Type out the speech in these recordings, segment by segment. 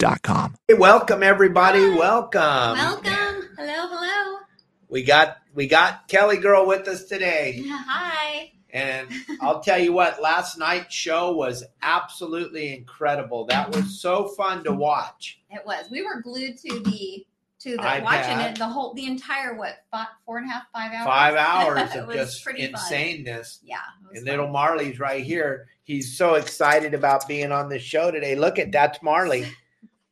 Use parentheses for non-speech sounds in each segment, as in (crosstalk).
Hey, welcome everybody. Hi. Welcome. Welcome. Hello, hello. We got we got Kelly Girl with us today. (laughs) Hi. And I'll tell you what, last night's show was absolutely incredible. That was so fun to watch. It was. We were glued to the to the iPad. watching it the whole the entire what five, four and a half five hours. Five (laughs) hours of just pretty fun. insaneness. Yeah. And fun. little Marley's right here. He's so excited about being on the show today. Look at that's Marley. (laughs)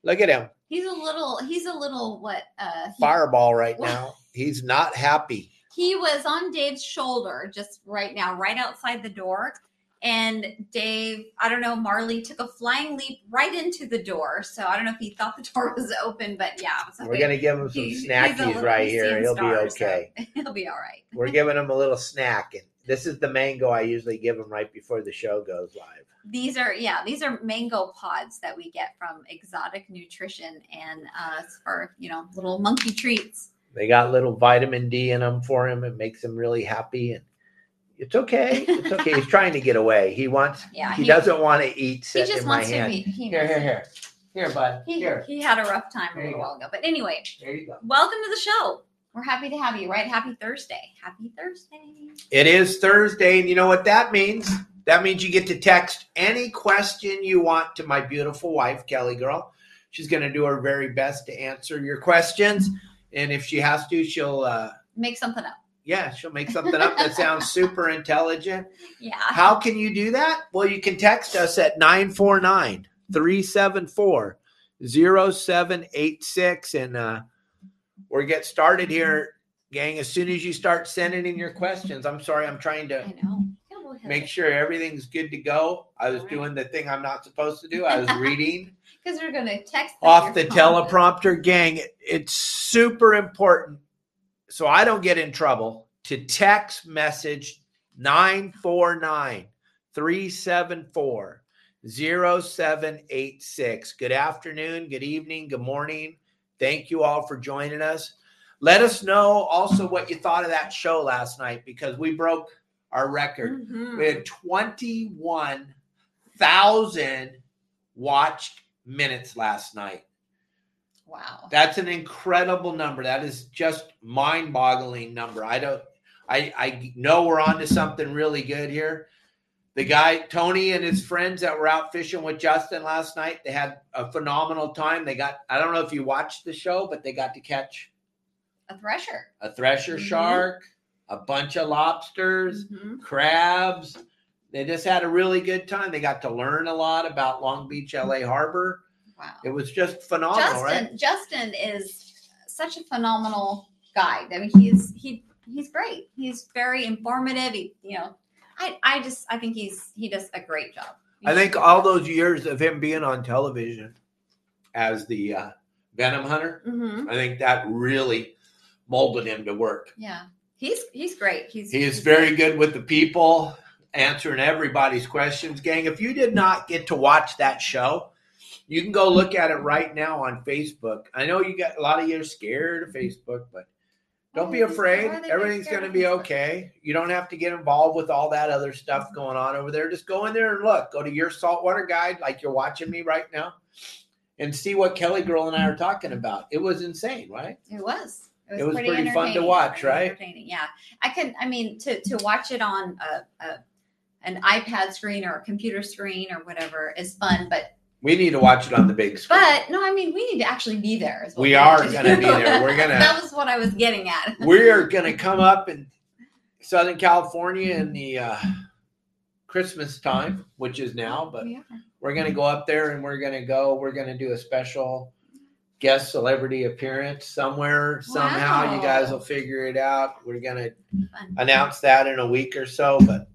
Look at him. He's a little. He's a little what? Uh, he, Fireball right (laughs) now. He's not happy. he was on Dave's shoulder just right now, right outside the door. And Dave, I don't know, Marley took a flying leap right into the door. So I don't know if he thought the door was open, but yeah. was We're gonna give him some He- snackies right here. He'll be stars, so okay. (laughs) he'll be all right. We're giving him a little snack, and this is the mango I usually give him right before the show goes live. These are yeah, these are mango pods that we get from Exotic Nutrition, and uh, for you know little monkey treats. They got little vitamin D in them for him. It makes him really happy, and it's okay. It's okay. He's trying to get away. He wants. (laughs) Yeah, he, doesn't want to eat. He just in my wants to hand. be. He, Here, here, here, here, bud. He, Here, he had a rough time a There you little while ago, but anyway, there you go. welcome to the show. We're happy to have you. Right? Happy Thursday. Happy Thursday. It is Thursday, and you know what that means? That means you get to text any question you want to my beautiful wife, Kelly Girl. She's going to do her very best to answer your questions, and if she has to, she'll. uh Make something up. yeah, she'll make something up that sounds super intelligent. Yeah. How can you do that? Well, you can text us at 949 374 0786 and uh, we'll get started here, gang. As soon as you start sending in your questions, I'm sorry, I'm trying to I know. Yeah, we'll hit make it. sure everything's good to go. I was right. doing the thing I'm not supposed to do. I was (laughs) reading because we're gonna text off the teleprompter, gang. It's super important so I don't get in trouble to text message 949 374 0786. Good afternoon, good evening, good morning. Thank you all for joining us. Let us know also what you thought of that show last night because we broke our record. Mhm. We had 21,000 watched minutes last night. Wow. That's an incredible number. That is just mind-boggling number. I don't I I know we're on to something really good here. The guy Tony and his friends that were out fishing with Justin last night, they had a phenomenal time. They got I don't know if you watched the show, but they got to catch A thresher. a thresher Mhm. shark, a bunch of lobsters, Mhm. crabs. They just had a really good time. They got to learn a lot about Long Beach, LA Harbor. Wow. It was just phenomenal, Justin right? Justin is such a phenomenal guy. I mean, he's he he's great. He's very informative. He, you know, I I just I think he's he does a great job. I think all those years of him being on television as the uh, Venom Hunter, hmm I think that really molded him to work. Yeah, he's he's great. He's He is he's very good with the people, answering everybody's questions. Gang, if you did not get to watch that show, you can go look at it right now on Facebook. I know you got a lot of you are scared of Facebook, but don't be Why are they- afraid. why are they Everything's going to be okay. You don't have to get involved with all that other stuff going on over there. Just go in there and look. Go to your saltwater guide, like you're watching me right now, and see what Kelly Girl and I are talking about. It was insane, right? It was. It was pretty fun to watch, right? Yeah, I can. I mean, to to watch it on a, a an iPad screen or a computer screen or whatever is fun, but We need to watch it on the big screen. but no, I mean, we need to actually be there. We need are to gonna be there. We're gonna- (laughs) that was what I was getting at. (laughs) We're going to come up in Southern California in the uh, Christmas time, which is now, but We we're going to go up there and we're going to go. We're going to do a special guest celebrity appearance somewhere, somehow. You guys will figure it out. We're going to Fun. announce that in a week or so, but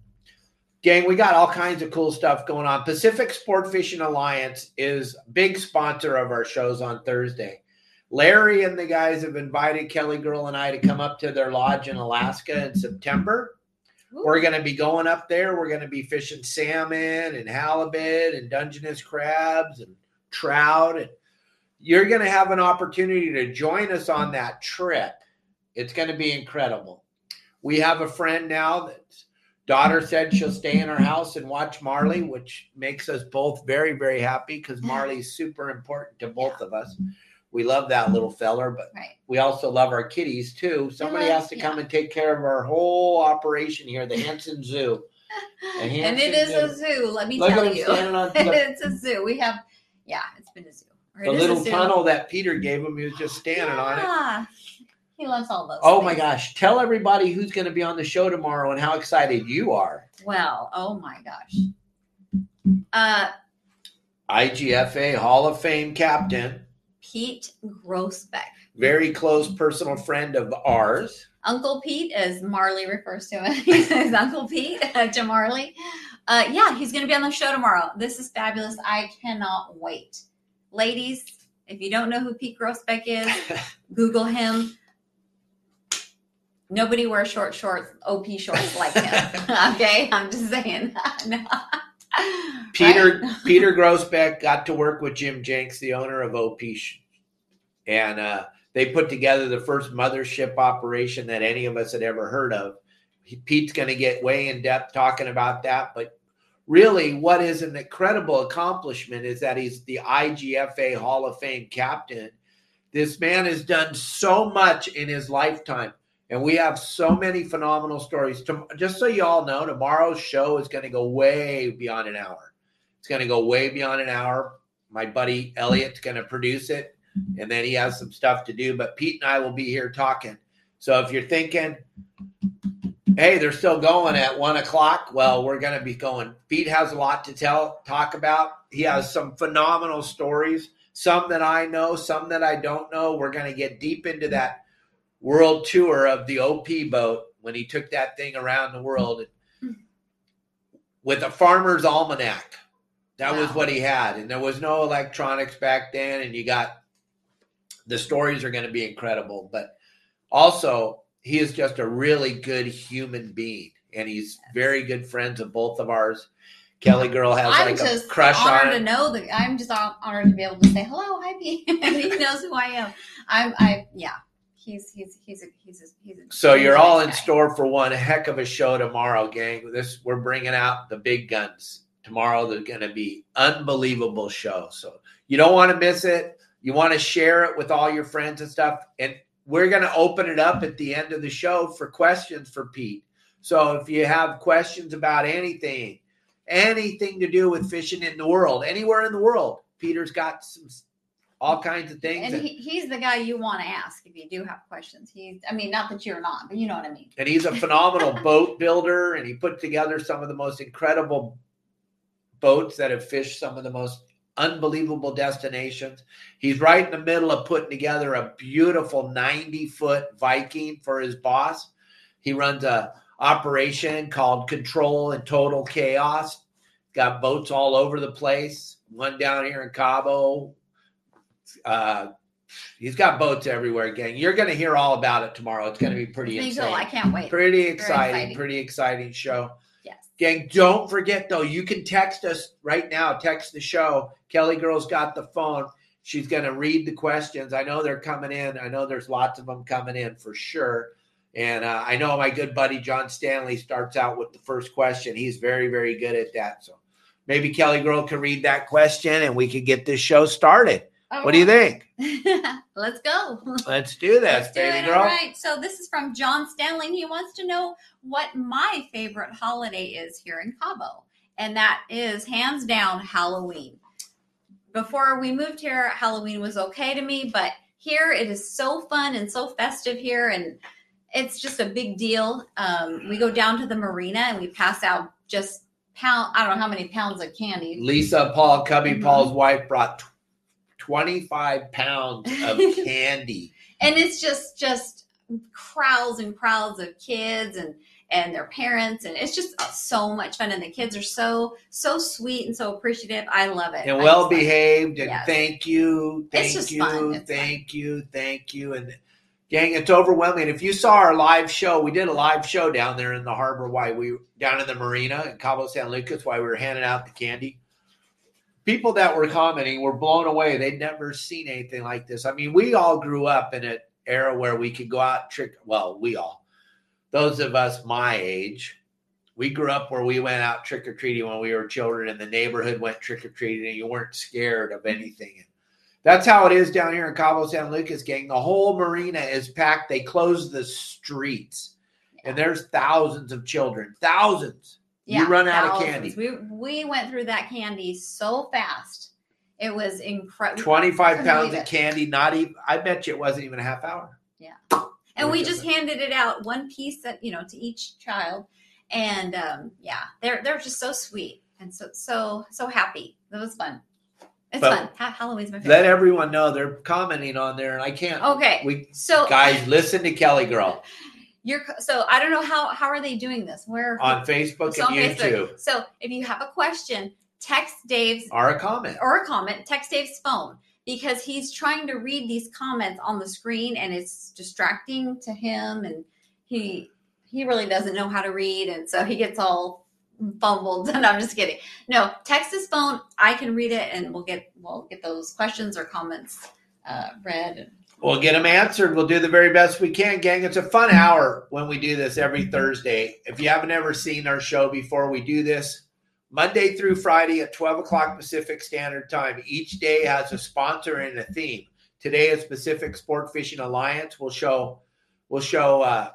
Gang, we got all kinds of cool stuff going on. Pacific Sport Fishing Alliance is big sponsor of our shows on Thursday. Larry and the guys have invited Kelly Girl and I to come up to their lodge in Alaska in September. Ooh. We're going to be going up there. We're going to be fishing salmon and halibut and Dungeness crabs and trout. And you're going to have an opportunity to join us on that trip. It's going to be incredible. We have a friend now that's daughter said she'll stay in our house and watch Marley, which makes us both very, very happy because Marley's super important to both of us. We love that little feller, but Right. we also love our kitties too. Somebody love- has to come and take care of our whole operation here, the Hansen Zoo. (laughs) The and it is Hansen is a zoo, let me Look tell you. on (laughs) it's a zoo. We have, yeah, it's been a zoo. The it is a little tunnel that Peter gave him. He was just standing on it. He loves all those. Oh my gosh! Tell everybody who's going to be on the show tomorrow and how excited you are. Well, oh my gosh. Uh, IGFA Hall of Fame captain, Pete Groesbeck. very close personal friend of ours. Uncle Pete, as Marley refers to him, (laughs) he says Uncle Pete (laughs) uh, to Marley. Uh, yeah, he's going to be on the show tomorrow. This is fabulous. I cannot wait. Ladies, if you don't know who Pete Groesbeck is, (laughs) Google him. Nobody wears short shorts, OP shorts like him. (laughs) okay, I'm just saying. (laughs) No. Peter Right? Peter Groesbeck got to work with Jim Jenks, the owner of OP, and uh, they put together the first mothership operation that any of us had ever heard of. Pete's going to get way in depth talking about that, but really, what is an incredible accomplishment is that he's the IGFA Hall of Fame captain. This man has done so much in his lifetime. And we have so many phenomenal stories. Just so you all know, tomorrow's show is going to go way beyond an hour. It's going to go way beyond an hour. My buddy Elliot's going to produce it, and then he has some stuff to do. But Pete and I will be here talking. So if you're thinking, hey, they're still going at one o'clock, well, we're going to be going. Pete has a lot to tell, talk about. He has some phenomenal stories, some that I know, some that I don't know. We're going to get deep into that world tour of the OP boat when he took that thing around the world with a farmer's almanac. That was what he had. And there was no electronics back then. And you got the stories are going to be incredible. But also, he is just a really good human being. And he's very good friends of both of ours. Kelly Girl has I'm like a just crush honored on to know that I'm just hon- honored to be able to say hello, hi Pete. (laughs) he knows who I am. I'm, I, yeah. He's he's he's a he's a he's a. So he's you're a all in guy. store for one heck of a show tomorrow, gang. This we're bringing out the big guns tomorrow. There's going to be unbelievable show. So you don't want to miss it. You want to share it with all your friends and stuff. And we're going to open it up at the end of the show for questions for Pete. So if you have questions about anything, anything to do with fishing in the world, anywhere in the world, Peter's got some all kinds of things. And he, he's the guy you want to ask if you do have questions. He's, I mean, not that you're not, but you know what I mean. and he's a phenomenal (laughs) boat builder and he put together some of the most incredible boats that have fished some of the most unbelievable destinations he's right in the middle of putting together a beautiful 90 foot viking for his boss he runs a operation called control and total chaos got boats all over the place one down here in cabo uh, he's got boats everywhere gang you're going to hear all about it tomorrow it's going to be pretty Me insane. I can't wait. Pretty exciting, exciting. pretty exciting show. Gang, don't forget though, you can text us right now. Text the show. Kelly Girl's got the phone. She's going to read the questions. I know they're coming in. I know there's lots of them coming in for sure. And uh, I know my good buddy John Stanley starts out with the first question. He's very, very good at that. So maybe Kelly Girl can read that question and we can get this show started. All What do you think? (laughs) Let's go. Let's do this, Let's do baby it. girl. All right. So this is from John Stanley. He wants to know what my favorite holiday is here in Cabo, and that is hands down Halloween. Before we moved here, Halloween was okay to me, but here it is so fun and so festive here, and it's just a big deal. Um, we go down to the marina and we pass out just pound. I don't know how many pounds of candy. Lisa Paul, Cubby Mhm. Paul's wife, brought 25 pounds of (laughs) candy. and it's just just crowds and crowds of kids and and their parents, and it's just so much fun. And the kids are so so sweet and so appreciative. I love it. and I well just love it. behaved and Yes. thank you thank you fun. Thank you thank you and gang it's overwhelming if you saw our live show we did a live show down there in the harbor while we down in the marina in cabo san lucas while we were handing out the candy people that were commenting were blown away they'd never seen anything like this i mean we all grew up in an era where we could go out trick well we all those of us my age we grew up where we went out trick or treating when we were children, and the neighborhood went trick or treating, and you weren't scared of anything. That's how it is down here in Cabo San Lucas, gang. The whole marina is packed. They closed the streets, and there's thousands of children, thousands. You run out of candy. We we went through that candy so fast. It was incredible. 25 pounds of candy, not even, I bet you it wasn't even a half hour. Yeah, and we just handed it out one piece that you know to each child and um yeah they're they're just so sweet and so so so happy it was fun it's But fun halloween's my favorite. Let everyone know they're commenting on there, and I can't. okay We so guys, listen to Kelly Girl (laughs) you're so i don't know how how are they doing this where on Facebook It's and on Facebook. YouTube so if you have a question text dave's or a comment. or a comment, text Dave's phone because he's trying to read these comments on the screen and it's distracting to him and he he really doesn't know how to read and so he gets all fumbled (laughs) and I'm just kidding. No, text his phone, I can read it and we'll get we'll get those questions or comments uh, read We'll get them answered. We'll do the very best we can, gang. It's a fun hour when we do this every Thursday. If you haven't ever seen our show before, we do this Monday through Friday at 12 o'clock Pacific Standard Time. Each day has a sponsor and a theme. Today is Pacific Sport Fishing Alliance. We'll show we'll show uh,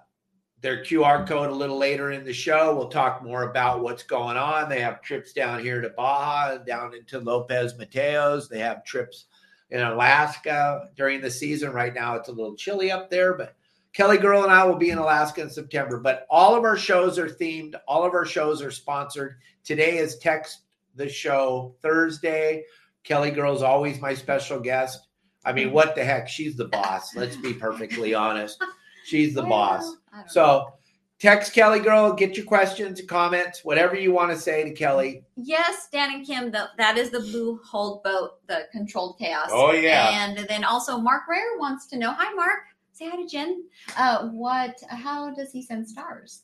their QR code a little later in the show. We'll talk more about what's going on. They have trips down here to Baja, and down into Lopez Mateos. They have trips in Alaska during the season. Right now, it's a little chilly up there, but Kelly Girl and I will be in Alaska in September. But all of our shows are themed, all of our shows are sponsored. Today is Text the Show Thursday. Kelly Girl's always my special guest. I mean, what the heck? She's the boss. Let's be perfectly honest. She's the boss. Well, know. So text Kelly Girl, get your questions, comments, whatever you want to say to Kelly. Yes, Dan and Kim, the, that is the blue hold boat, the controlled chaos. Oh, yeah. And then also Mark Rare wants to know, hi Mark, say hi to Jen. Uh, what? How does he send stars?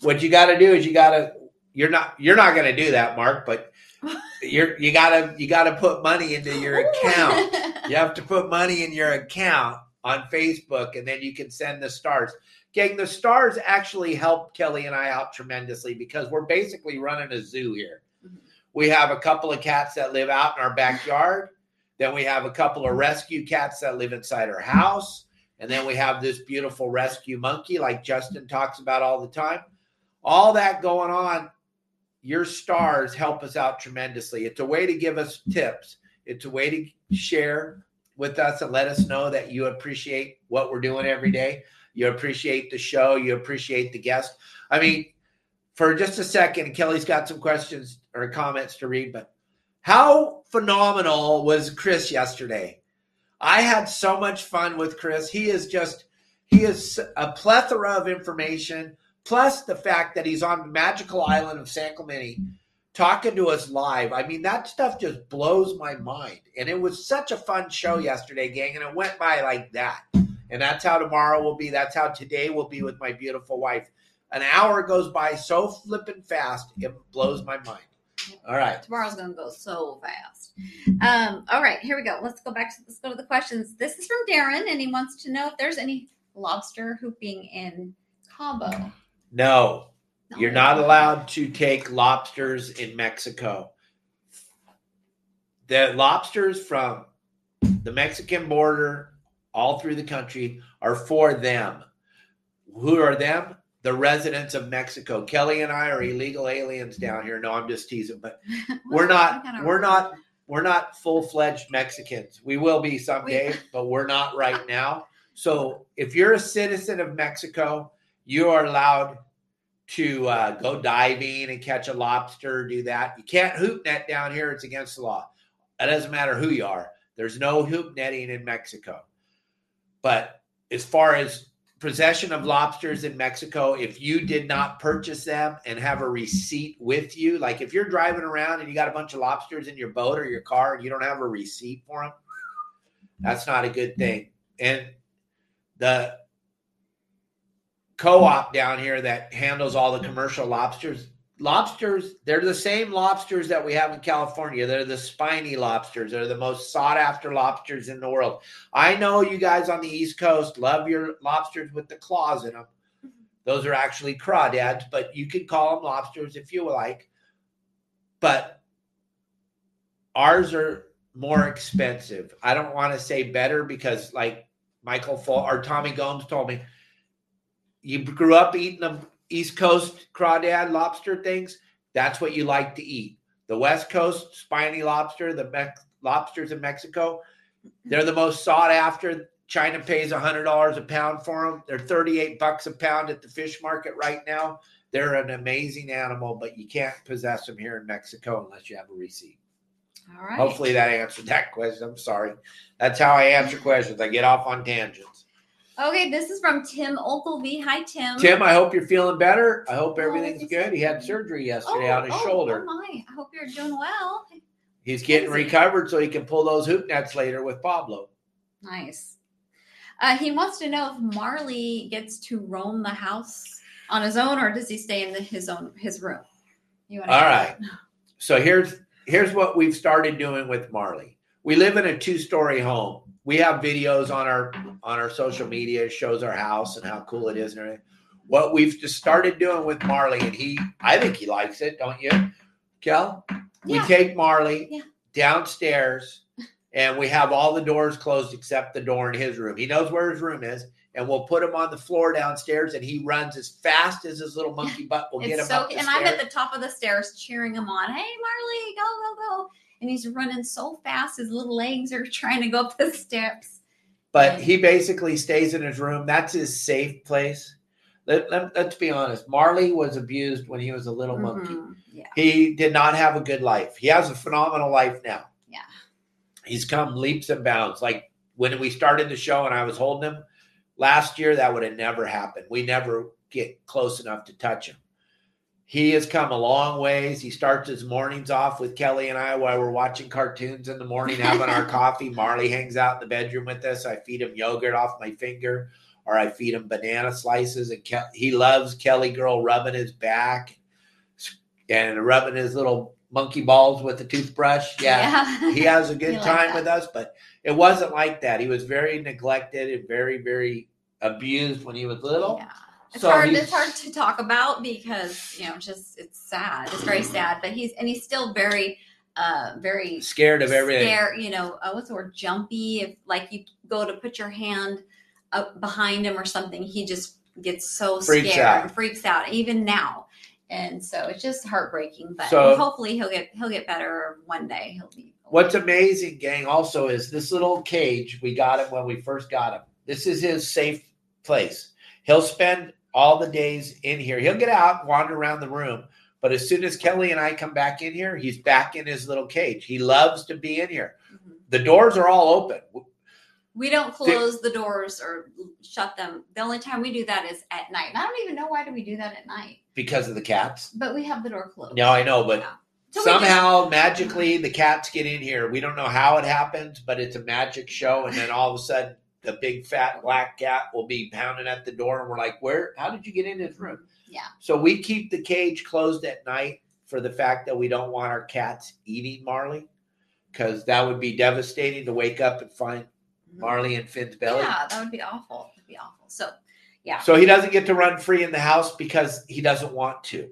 What you got to do is you got to. You're not. You're not going to do that, Mark. But (laughs) you're. You gotta. You gotta put money into your account. You (laughs) have to put money in your account on Facebook, and then you can send the stars. Gang, the stars actually help Kelly and I out tremendously because we're basically running a zoo here. Mhm. We have a couple of cats that live out in our backyard. Then we have a couple of rescue cats that live inside our house. And then we have this beautiful rescue monkey, like Justin talks about all the time. All that going on, your stars help us out tremendously. It's a way to give us tips, it's a way to share with us and let us know that you appreciate what we're doing every day. You appreciate the show, you appreciate the guest. I mean, for just a second, Kelly's got some questions or comments to read, but how phenomenal was Chris yesterday? I had so much fun with Chris. He is just, he is a plethora of information, plus the fact that he's on the magical island of San Clemente talking to us live. I mean, that stuff just blows my mind. And it was such a fun show yesterday, gang, and it went by like that. And that's how tomorrow will be. That's how today will be with my beautiful wife. An hour goes by so flippin' fast, it blows my mind. All right. Tomorrow's gonna go so fast. Um, all right, here we go. Let's go back to let's go to the questions. This is from Darren, and he wants to know if there's any lobster hooping in Cabo. No, No. You're not allowed to take lobsters in Mexico. The lobsters from the Mexican border all through the country are for them. Who are them? The residents of Mexico. Kelly and I are illegal aliens down here. No, I'm just teasing, but (laughs) we're not we're not we're not full-fledged Mexicans. We will be someday, but we're not right now. So, if you're a citizen of Mexico, you are allowed to uh, go diving and catch a lobster, do that. You can't hoop net down here; it's against the law. It doesn't matter who you are. There's no hoop netting in Mexico. But as far as possession of lobsters in Mexico, if you did not purchase them and have a receipt with you, like if you're driving around and you got a bunch of lobsters in your boat or your car and you don't have a receipt for them, that's not a good thing. And the co-op down here that handles all the commercial lobsters, lobsters, they're the same lobsters that we have in California. They're the spiny lobsters. They're the most sought after lobsters in the world. I know you guys on the East Coast love your lobsters with the claws in them. Those are actually crawdads, but you can call them lobsters if you like. But ours are more expensive. I don't want to say better because, like Michael or Tommy Gomes told me, you grew up eating them East Coast crawdad lobster things. That's what you like to eat. The West Coast spiny lobster, the Mex- lobsters in Mexico, they're the most sought after. China pays $100 a pound for them. They're 38 bucks a pound at the fish market right now. They're an amazing animal, but you can't possess them here in Mexico unless you have a receipt. All right. Hopefully that answered that question. I'm sorry. That's how I answer questions. I get off on tangents. Okay, this is from Tim Ogilvy. Hi, Tim. Tim, I hope you're feeling better. I hope Oh, everything's it's- good. He had surgery yesterday Oh, on his oh, shoulder. Oh my! I hope you're doing well. He's getting recovered so he can pull those hoop nets later with Pablo. Nice. Uh, he wants to know if Marley gets to roam the house on his own, or does he stay in the, his own his room? You want All right. (laughs) So here's here's what we've started doing with Marley. We live in a two-story home. We have videos on our on our social media it shows our house and how cool it is and everything. What we've just started doing with Marley, and he I think he likes it, don't you? Kel? We take Marley Yeah. downstairs and we have all the doors closed except the door in his room. He knows where his room is, and we'll put him on the floor downstairs and he runs as fast as his little monkey butt will get him so, up the and I'm at the top of the stairs cheering him on. Hey, Marley, go, go, go! And he's running so fast, his little legs are (laughs) trying to go up the steps. but he basically stays in his room. That's his safe place. Let, let, us be honest. Marley was abused when he was a little monkey. Mhm. Yeah. He did not have a good life. He has a phenomenal life now. Yeah. He's come leaps and bounds. Like when we started the show and I was holding him last year, that would have never happened. We never get close enough to touch him. He has come a long ways. He starts his mornings off with Kelly and I while we're watching cartoons in the morning, having our (laughs) coffee. Marley hangs out in the bedroom with us. I feed him yogurt off my finger, or I feed him banana slices. And Ke- he loves Kelly Girl rubbing his back and rubbing his little monkey balls with the toothbrush. Yeah, he has a (laughs) good He like time with us, but it wasn't like that. He was very neglected and very, very abused when he was little. Yeah. It's So hard. he's- It's hard to talk about because you know, just it's sad. It's very sad. But he's and he's still very, uh, very Scared of everything. Scared, you know, uh, what's the word? Jumpy. If like you go to put your hand up behind him or something, he just gets so Freaks scared out. and freaks out. Even now, and so it's just heartbreaking. But So- hopefully he'll get he'll get better one day. He'll be. What's amazing, gang, also is this little cage. We got him when we first got him. This is his safe place. He'll spend all the days in here. He'll get out, wander around the room, but as soon as Kelly and I come back in here, he's back in his little cage. He loves to be in here. Mhm. The doors are all open. We don't close the doors or shut them. The only time we do that is at night. And I don't even know why do we do that at night. because of the cats. But we have the door closed. No, I know, but Yeah. So we just- somehow magically the cats get in here. We don't know how it happens, but it's a magic show, and then all of a sudden the big fat black cat will be pounding at the door, and we're like, "Where? How did you get in his room?" Yeah. So we keep the cage closed at night for the fact that we don't want our cats eating Marley, because that would be devastating to wake up and find mm-hmm. Marley in Finn's belly. Yeah, that would be awful. It'd be awful. So yeah. So he doesn't get to run free in the house because he doesn't want to.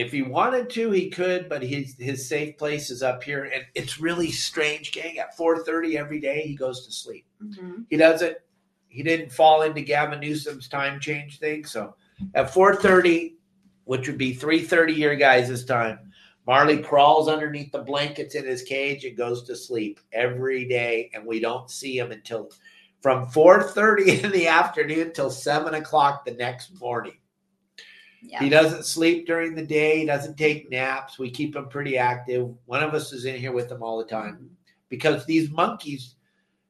If he wanted to, he could, but his his safe place is up here, and it's really strange, gang. At four thirty every day, he goes to sleep. Mhm. He doesn't. He didn't fall into Gavin Newsom's time change thing. So at four thirty, which would be three thirty your guys' time, Marley crawls underneath the blankets in his cage and goes to sleep every day, and we don't see him until from four thirty (laughs) in the afternoon till seven o'clock the next morning. Yeah. He doesn't sleep during the day. He doesn't take naps. We keep him pretty active. One of us is in here with him all the time mm-hmm. because these monkeys,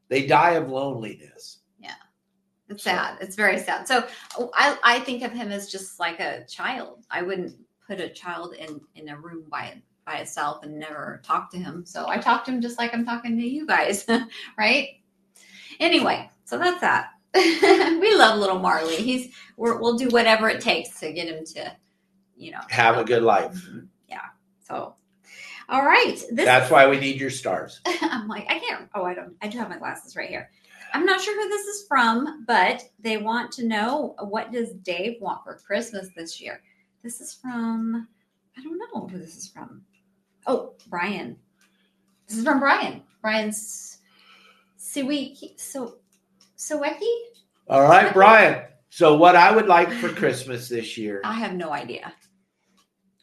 they die of loneliness. Yeah. It's sad. It's very sad. So I, I think of him as just like a child. I wouldn't put a child in in a room by by itself and never talk to him. So I talk to him just like I'm talking to you guys, (laughs) right? Anyway, so that's that. (laughs) we love little Marley. He's we will do whatever it takes to get him to, you know, Have a good life. Mhm. Yeah. So, all right. This That's why we need your stars. (laughs) I'm like, I can't. Oh, I don't. I do have my glasses right here. I'm not sure who this is from, but they want to know what does Dave want for Christmas this year. This is from. I don't know who this is from. Oh, Brian. This is from Brian. Brian's Siwiki. So, Saweki. All right, Brian. So, what I would like for Christmas this year I have no idea.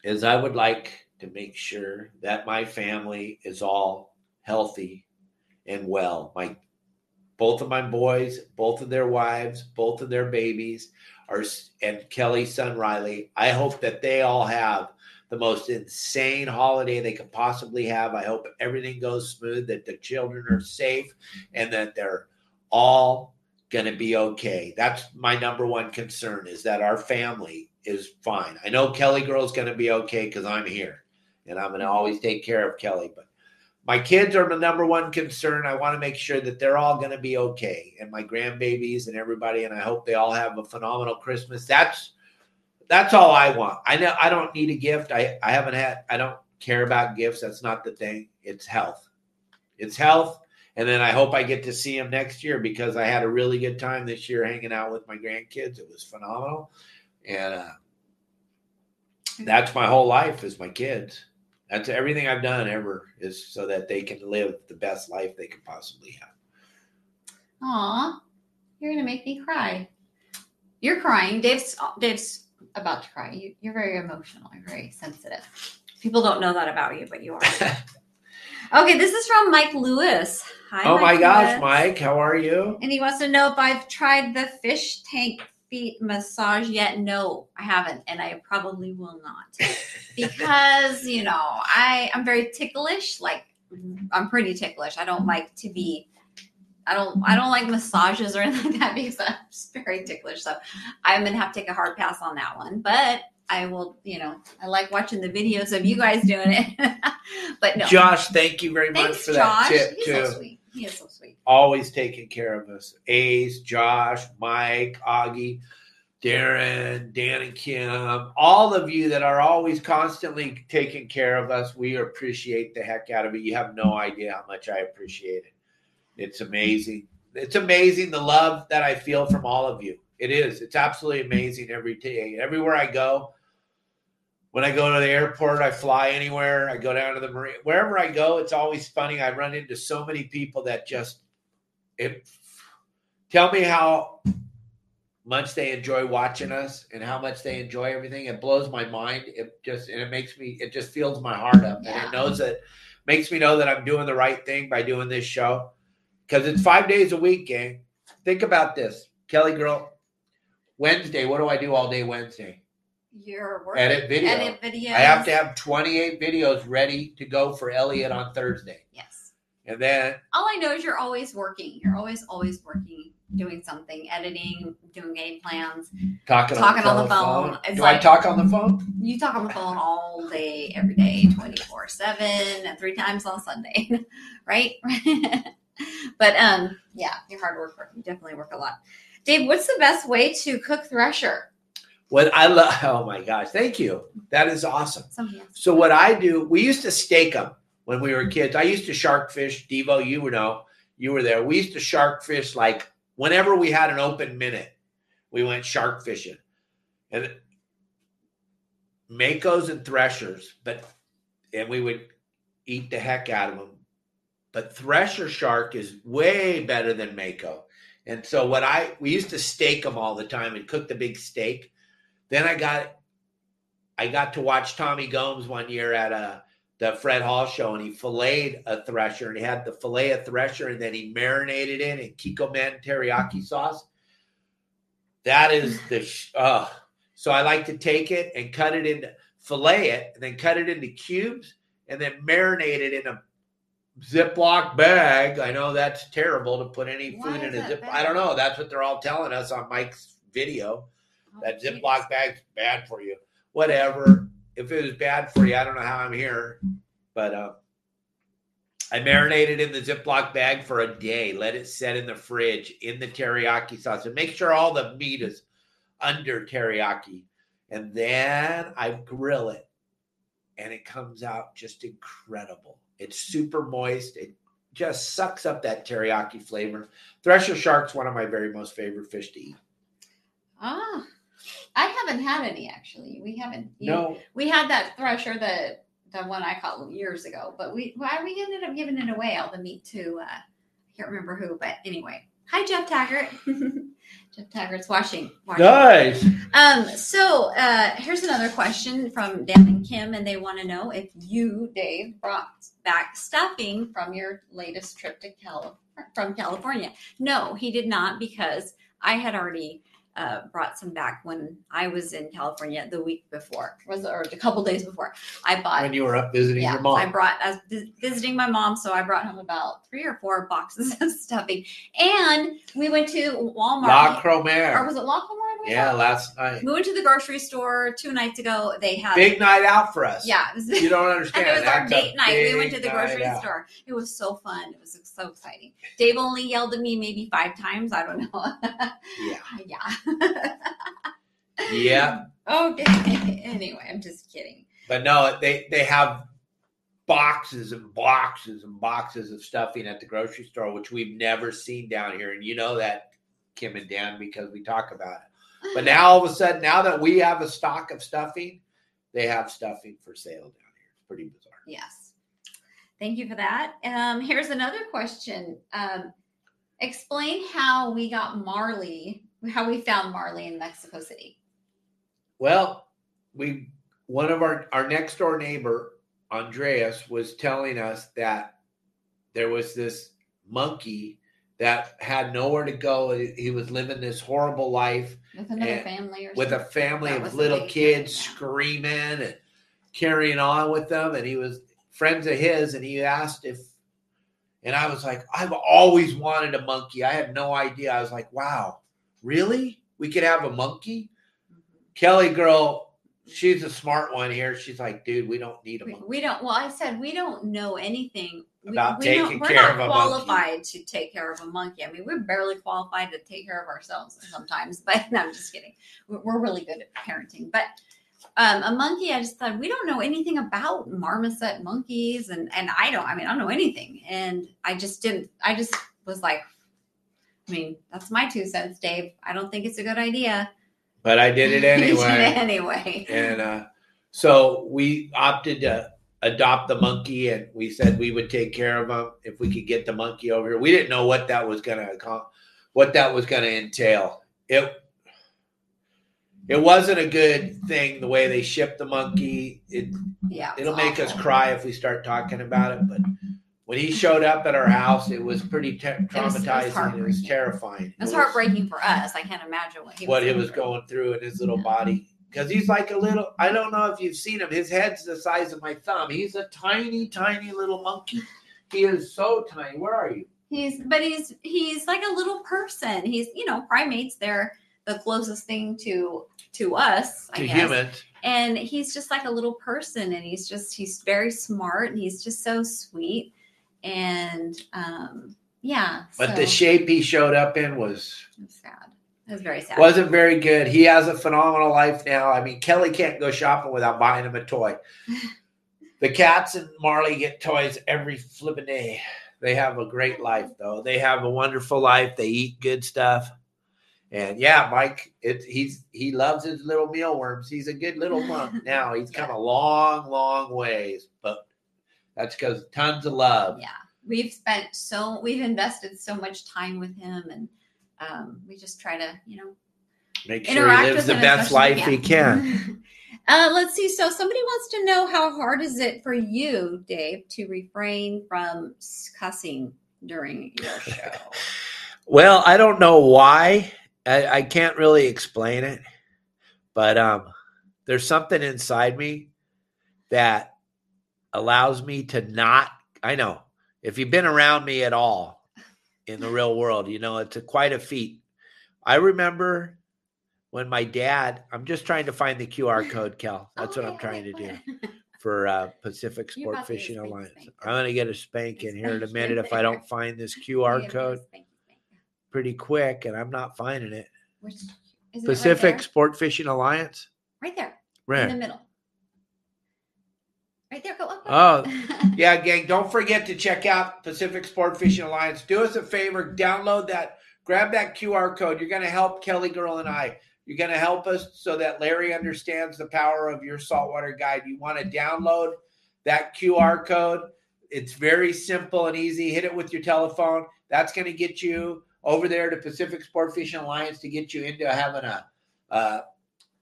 is I would like to make sure that my family is all healthy and well. My both of my boys, both of their wives, both of their babies are and Kelly's son Riley. I hope that they all have the most insane holiday they could possibly have. I hope everything goes smooth, that the children are safe, and that they're all going to be okay. That's my number one concern is that our family is fine. I know Kelly girl's going to be okay because I'm here and I'm going to always take care of Kelly, but my kids are my number one concern. I want to make sure that they're all going to be okay and my grandbabies and everybody. And I hope they all have a phenomenal Christmas. That's, that's all I want. I know I don't need a gift. I, I haven't had, I don't care about gifts. That's not the thing. It's health. It's health. And then I hope I get to see them next year because I had a really good time this year hanging out with my grandkids. It was phenomenal. And uh, that's my whole life is my kids. That's everything I've done ever is so that they can live the best life they can possibly have. Aw, you're gonna make me cry. You're crying. Dave's Dave's about to cry. You, you're very emotional. You're very sensitive. People don't know that about you, but you are. (laughs) okay, this is from Mike Lewis. Hi. oh my gosh, Lewis. Mike, how are you? And he wants to know if I've tried the fish tank feet massage yet. No, I haven't, and I probably will not (laughs) because you know I I'm very ticklish. Like I'm pretty ticklish. I don't like to be. I don't. I don't like massages or (laughs) anything like that because I'm just very ticklish. So I'm gonna have to take a hard pass on that one. But I will. You know, I like watching the videos of you guys doing it. (laughs) but no, Josh, thank you very much thanks, for Josh. that tip He's too. so sweet. He is so sweet. Always taking care of us. Ace, Josh, Mike, Augie, Darren, Dan and Kim, all of you that are always constantly taking care of us. We appreciate the heck out of it. You have no idea how much I appreciate it. It's amazing. It's amazing the love that I feel from all of you. It is. It's absolutely amazing every day. Everywhere I go, when I go to the airport, I fly anywhere, I go down to the marine, wherever I go, it's always funny. I run into so many people that just it tell me how much they enjoy watching us and how much they enjoy everything. It blows my mind. It just and it makes me it just fills my heart up. And it knows that makes me know that I'm doing the right thing by doing this show. Because it's five days a week, gang. Think about this. Kelly girl, Wednesday, what do I do all day Wednesday? You're working. Edit video. Edit videos. I have to have 28 videos ready to go for Elliot on Thursday. Yes. And then All I know is you're always working. You're always, always working, doing something, editing, doing game plans. talking, Talking on on the, the phone. It's Do I talk on the phone? You talk on the phone all day, every day, 24 7, and three times on Sunday, (laughs) right? (laughs) but um, yeah, you're hard worker. You definitely work a lot. Dave, what's the best way to cook thresher? What I love, (laughs) oh my gosh, thank you. That is awesome. So what I do, we used to stake them when we were kids. I used to shark fish. Devo, you would know, you were there. We used to shark fish like whenever we had an open minute, we went shark fishing. And makos and threshers, but and we would eat the heck out of them. But thresher shark is way better than mako. And so what I we used to steak them all the time and cook the big steak. Then I got I got to watch Tommy Gomes one year at a the Fred Hall show, and he filleted a thresher, and he had the fillet of thresher, and then he marinated it in Kikkoman teriyaki sauce. That is the sh- uh, so I like to take it and cut it into fillet it, and then cut it into cubes, and then marinate it in a Ziploc bag. I know that's terrible to put any Why food in a zip. bad? I don't know. That's what they're all telling us on Mike's video. That. Ziploc bag's bad for you. Whatever. If it was bad for you, I don't know how I'm here, but uh, I marinated in the Ziploc bag for a day. Let it set in the fridge in the teriyaki sauce, and make sure all the meat is under teriyaki. And then I grill it, and it comes out just incredible. It's super moist. It just sucks up that teriyaki flavor. Thresher shark's one of my very most favorite fish to eat. Ah, I haven't had any actually. We haven't. you- No, we had that thresher, the the one I caught years ago, but we why we ended up giving it away all the meat to uh, I can't remember who, but anyway. Hi Jeff Taggart. (laughs) Jeff Taggart's watching. watching. nice. Um, so uh, here's another question from Dan and Kim, and they want to know if you, Dave, brought back stuffing from your latest trip to Cal- from California. No, he did not because I had already uh, brought some back when I was in California the week before, was or a couple days before. I bought When you were up visiting yeah, your mom. I brought I was visiting my mom, so I brought home about three or four boxes (laughs) of stuffing, and we went to Walmart. La or was it La Comer? Yeah, last night. We went to the grocery store two nights ago. They had Big night out for us. yeah, was, You don't understand. (laughs) it was our That's date night. We went to the grocery out. store. It was so fun. It was so exciting. Dave only yelled at me maybe five times. I don't know. (laughs) Yeah. yeah. Yeah. okay. Anyway, I'm just kidding. But no, they they have boxes and boxes and boxes of stuffing at the grocery store, which we've never seen down here. And you know that, Kim and Dan, because we talk about it. But now all of a sudden, now that we have a stock of stuffing, they have stuffing for sale down here. It's pretty bizarre. Yes. Thank you for that. Um, here's another question. Um, explain how we got Marley, how we found Marley in Mexico City. Well, we one of our our next door neighbor, Andreas, was telling us that there was this monkey that had nowhere to go. He was living this horrible life With another family or with a family That of little kids yeah. screaming and carrying on with them. And he was friends of his, and he asked if, and I was like, I've always wanted a monkey. I had no idea. I was like, wow, really? We could have a monkey? Mhm. Kelly girl, she's a smart one here. She's like, dude, we don't need a We, monkey. we don't. Well, I said we don't know anything We- About we taking don't, we're care not of a monkey. qualified to take care of a monkey. I mean, we're barely qualified to take care of ourselves sometimes. (laughs) But no, I'm just kidding. We're, we're really good at parenting. But um, a monkey, I just thought we don't know anything about marmoset monkeys, and and I don't. I mean, I don't know anything, and I just didn't. I just was like, I mean, that's my two cents, Dave. I don't think it's a good idea. But I did it (laughs) You did anyway. anyway. and uh, so we opted to adopt the monkey and we said we would take care of him if we could get the monkey over here we didn't know what that was going to what that was going to entail it it wasn't a good thing the way they shipped the monkey It yeah, it'll make us cry if we start talking about it but when he showed up at our house it was pretty te- was- it was traumatizing it was terrifying It was heartbreaking for us. I can't imagine what he what was he was going through in his little Yeah. body because he's like a little i don't know if you've seen him his head's the size of my thumb he's a tiny tiny little monkey he is so tiny where are you He's but he's he's like a little person. He's you know primates. They're the closest thing to to us, I to guess. humans And he's just like a little person, and he's just he's very smart, and he's just so sweet. And um, yeah, but so, the shape he showed up in was was sad. It was very sad. wasn't very good. He has a phenomenal life now. I mean kelly can't go shopping without buying him a toy. (laughs) The cats and marley get toys every flipping day. They have a great life though. They have a wonderful life. They eat good stuff. And yeah mike it, he's he loves his little mealworms. He's a good little monk (laughs) now. He's come a long long ways. But that's because tons of love yeah, we've spent so we've invested so much time with him, and um, we just try to you know make sure he lives the best life we he can (laughs) uh, let's see. So somebody wants to know how hard is it for you, Dave, to refrain from cussing during your (laughs) show? Well, I don't know why. I, I can't really explain it, but um, there's something inside me that allows me to not. I know If you've been around me at all in the real world, you know it's a, quite a feat. I remember when my dad. I'm just trying to find the QR code, Cal. That's what Okay, I'm trying to do (laughs) for uh, Pacific Sport about to get a Fishing Alliance. spank. I'm gonna get a spank in here in a (laughs) minute if I don't find this (laughs) QR code pretty quick, and I'm not finding it. Which is it Pacific right? Sport Fishing Alliance. right there Right. in the middle. Right there, go up. go Oh. (laughs) Yeah, gang, don't forget to check out Pacific Sport Fishing Alliance. Do us a favor, download that, grab that QR code. You're going to help Kelly Girl and I. You're going to help us so that Larry understands the power of your saltwater guide. You want to download that QR code. It's very simple and easy. Hit it with your telephone. That's going to get you over there to Pacific Sport Fishing Alliance to get you into having a, uh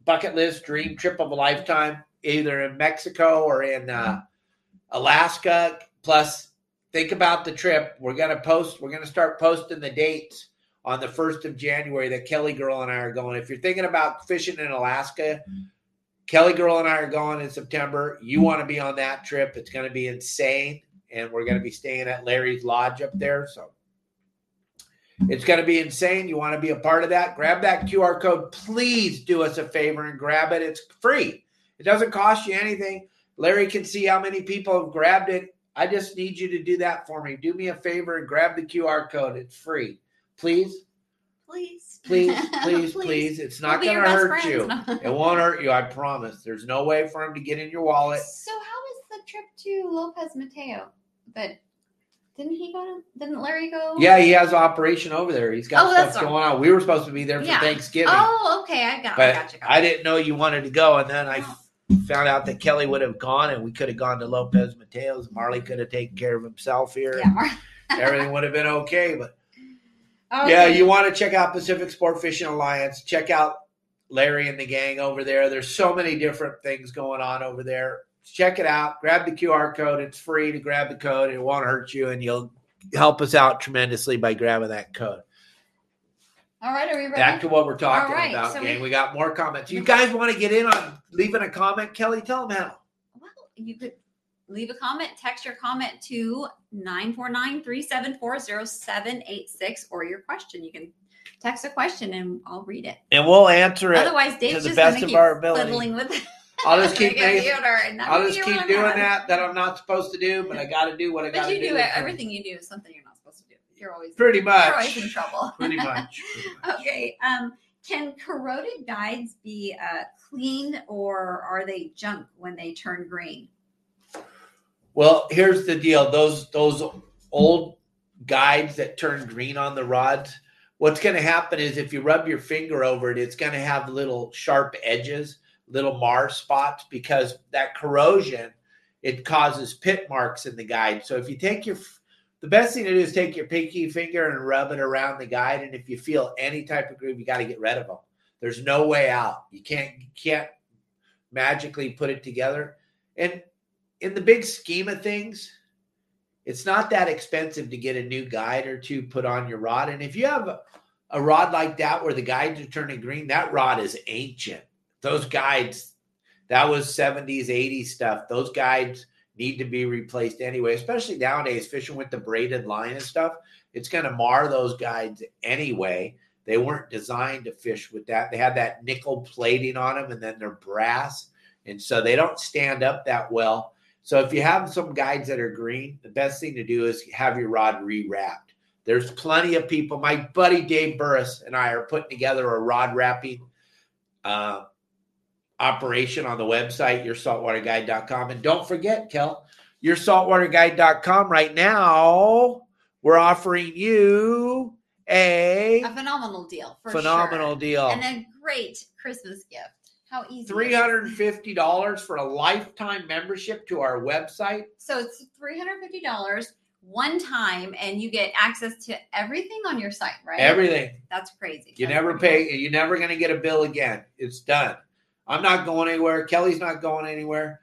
bucket list dream trip of a lifetime, either in Mexico or in uh, Alaska. Plus, think about the trip. We're gonna post. We're gonna start posting the dates on the first of January that Kelly Girl and I are going. If you're thinking about fishing in Alaska, Kelly Girl and I are going in September. You want to be on that trip? It's going to be insane, and we're going to be staying at Larry's Lodge up there. So. It's going to be insane. You want to be a part of that? Grab that QR code. Please do us a favor and grab it. It's free. It doesn't cost you anything. Larry can see how many people have grabbed it. I just need you to do that for me. Do me a favor and grab the QR code. It's free. Please, please, please, (laughs) please, please. It's not We'll going to hurt you. (laughs) It won't hurt you. I promise. There's no way for him to get in your wallet. So how was the trip to Lopez Mateo? But didn't he go to? Didn't Larry go? Yeah, he has operation over there. He's got Oh, stuff going on. We were supposed to be there for Yeah. Thanksgiving. Oh, okay. I got. I got you. Got I didn't know you wanted to go, and then I Oh. Found out that Kelly would have gone, and we could have gone to Lopez Mateos. Marley could have taken care of himself here. Yeah. Everything would have been okay. But Okay. yeah, you want to check out Pacific Sport Fishing Alliance. Check out Larry and the gang over there. There's so many different things going on over there. Check it out. Grab the QR code. It's free to grab the code. It won't hurt you, and you'll help us out tremendously by grabbing that code. All right. Are we ready? Back to what we're talking All right, about, so gang. we- We got more comments. You guys want to get in on leaving a comment? Kelly, tell them how. Well, you could leave a comment, text your comment to 949-374-0786 or your question. You can text a question and I'll read it. And we'll answer it. Otherwise, Dave's the just best of keep our ability. with. (laughs) I'll just keep (laughs) making- I'll just keep doing that that I'm not supposed to do, but I got to do what I got to do. But to you do. do it. Everything you do is something you're not supposed to do. You're always Pretty You're always in trouble. (laughs) Pretty much. Pretty (laughs) much. Okay. Um, can corroded guides be uh, cleaned or are they junk when they turn green? Well, here's the deal. Those those old guides that turn green on the rods, what's going to happen is if you rub your finger over it, it's going to have little sharp edges, little mar spots because that corrosion it causes pit marks in the guide. So if you take your the best thing to do is take your pinky finger and rub it around the guide, and if you feel any type of groove, you got to get rid of them. There's no way out. You can't you can't magically put it together. And in the big scheme of things, it's not that expensive to get a new guide or two put on your rod. And if you have a, a rod like that where the guides are turning green, that rod is ancient. Those guides, that was 70s, 80s stuff. Those guides need to be replaced anyway, especially nowadays, fishing with the braided line and stuff. It's going to mar those guides anyway. They weren't designed to fish with that. They had that nickel plating on them and then they're brass. And so they don't stand up that well. So if you have some guides that are green, the best thing to do is have your rod rewrapped. There's plenty of people. My buddy Dave Burris and I are putting together a rod wrapping uh, operation on the website, yoursaltwaterguide.com. And don't forget, Kel, yoursaltwaterguide.com right now, we're offering you a A phenomenal deal. For phenomenal sure. deal. And a great Christmas gift. How easy. Three hundred and fifty dollars for a lifetime membership to our website. So it's three hundred fifty dollars one time, and you get access to everything on your site, right? Everything. That's crazy. You That's never pretty pay. You're never going to get a bill again. It's done. I'm not going anywhere. Kelly's not going anywhere.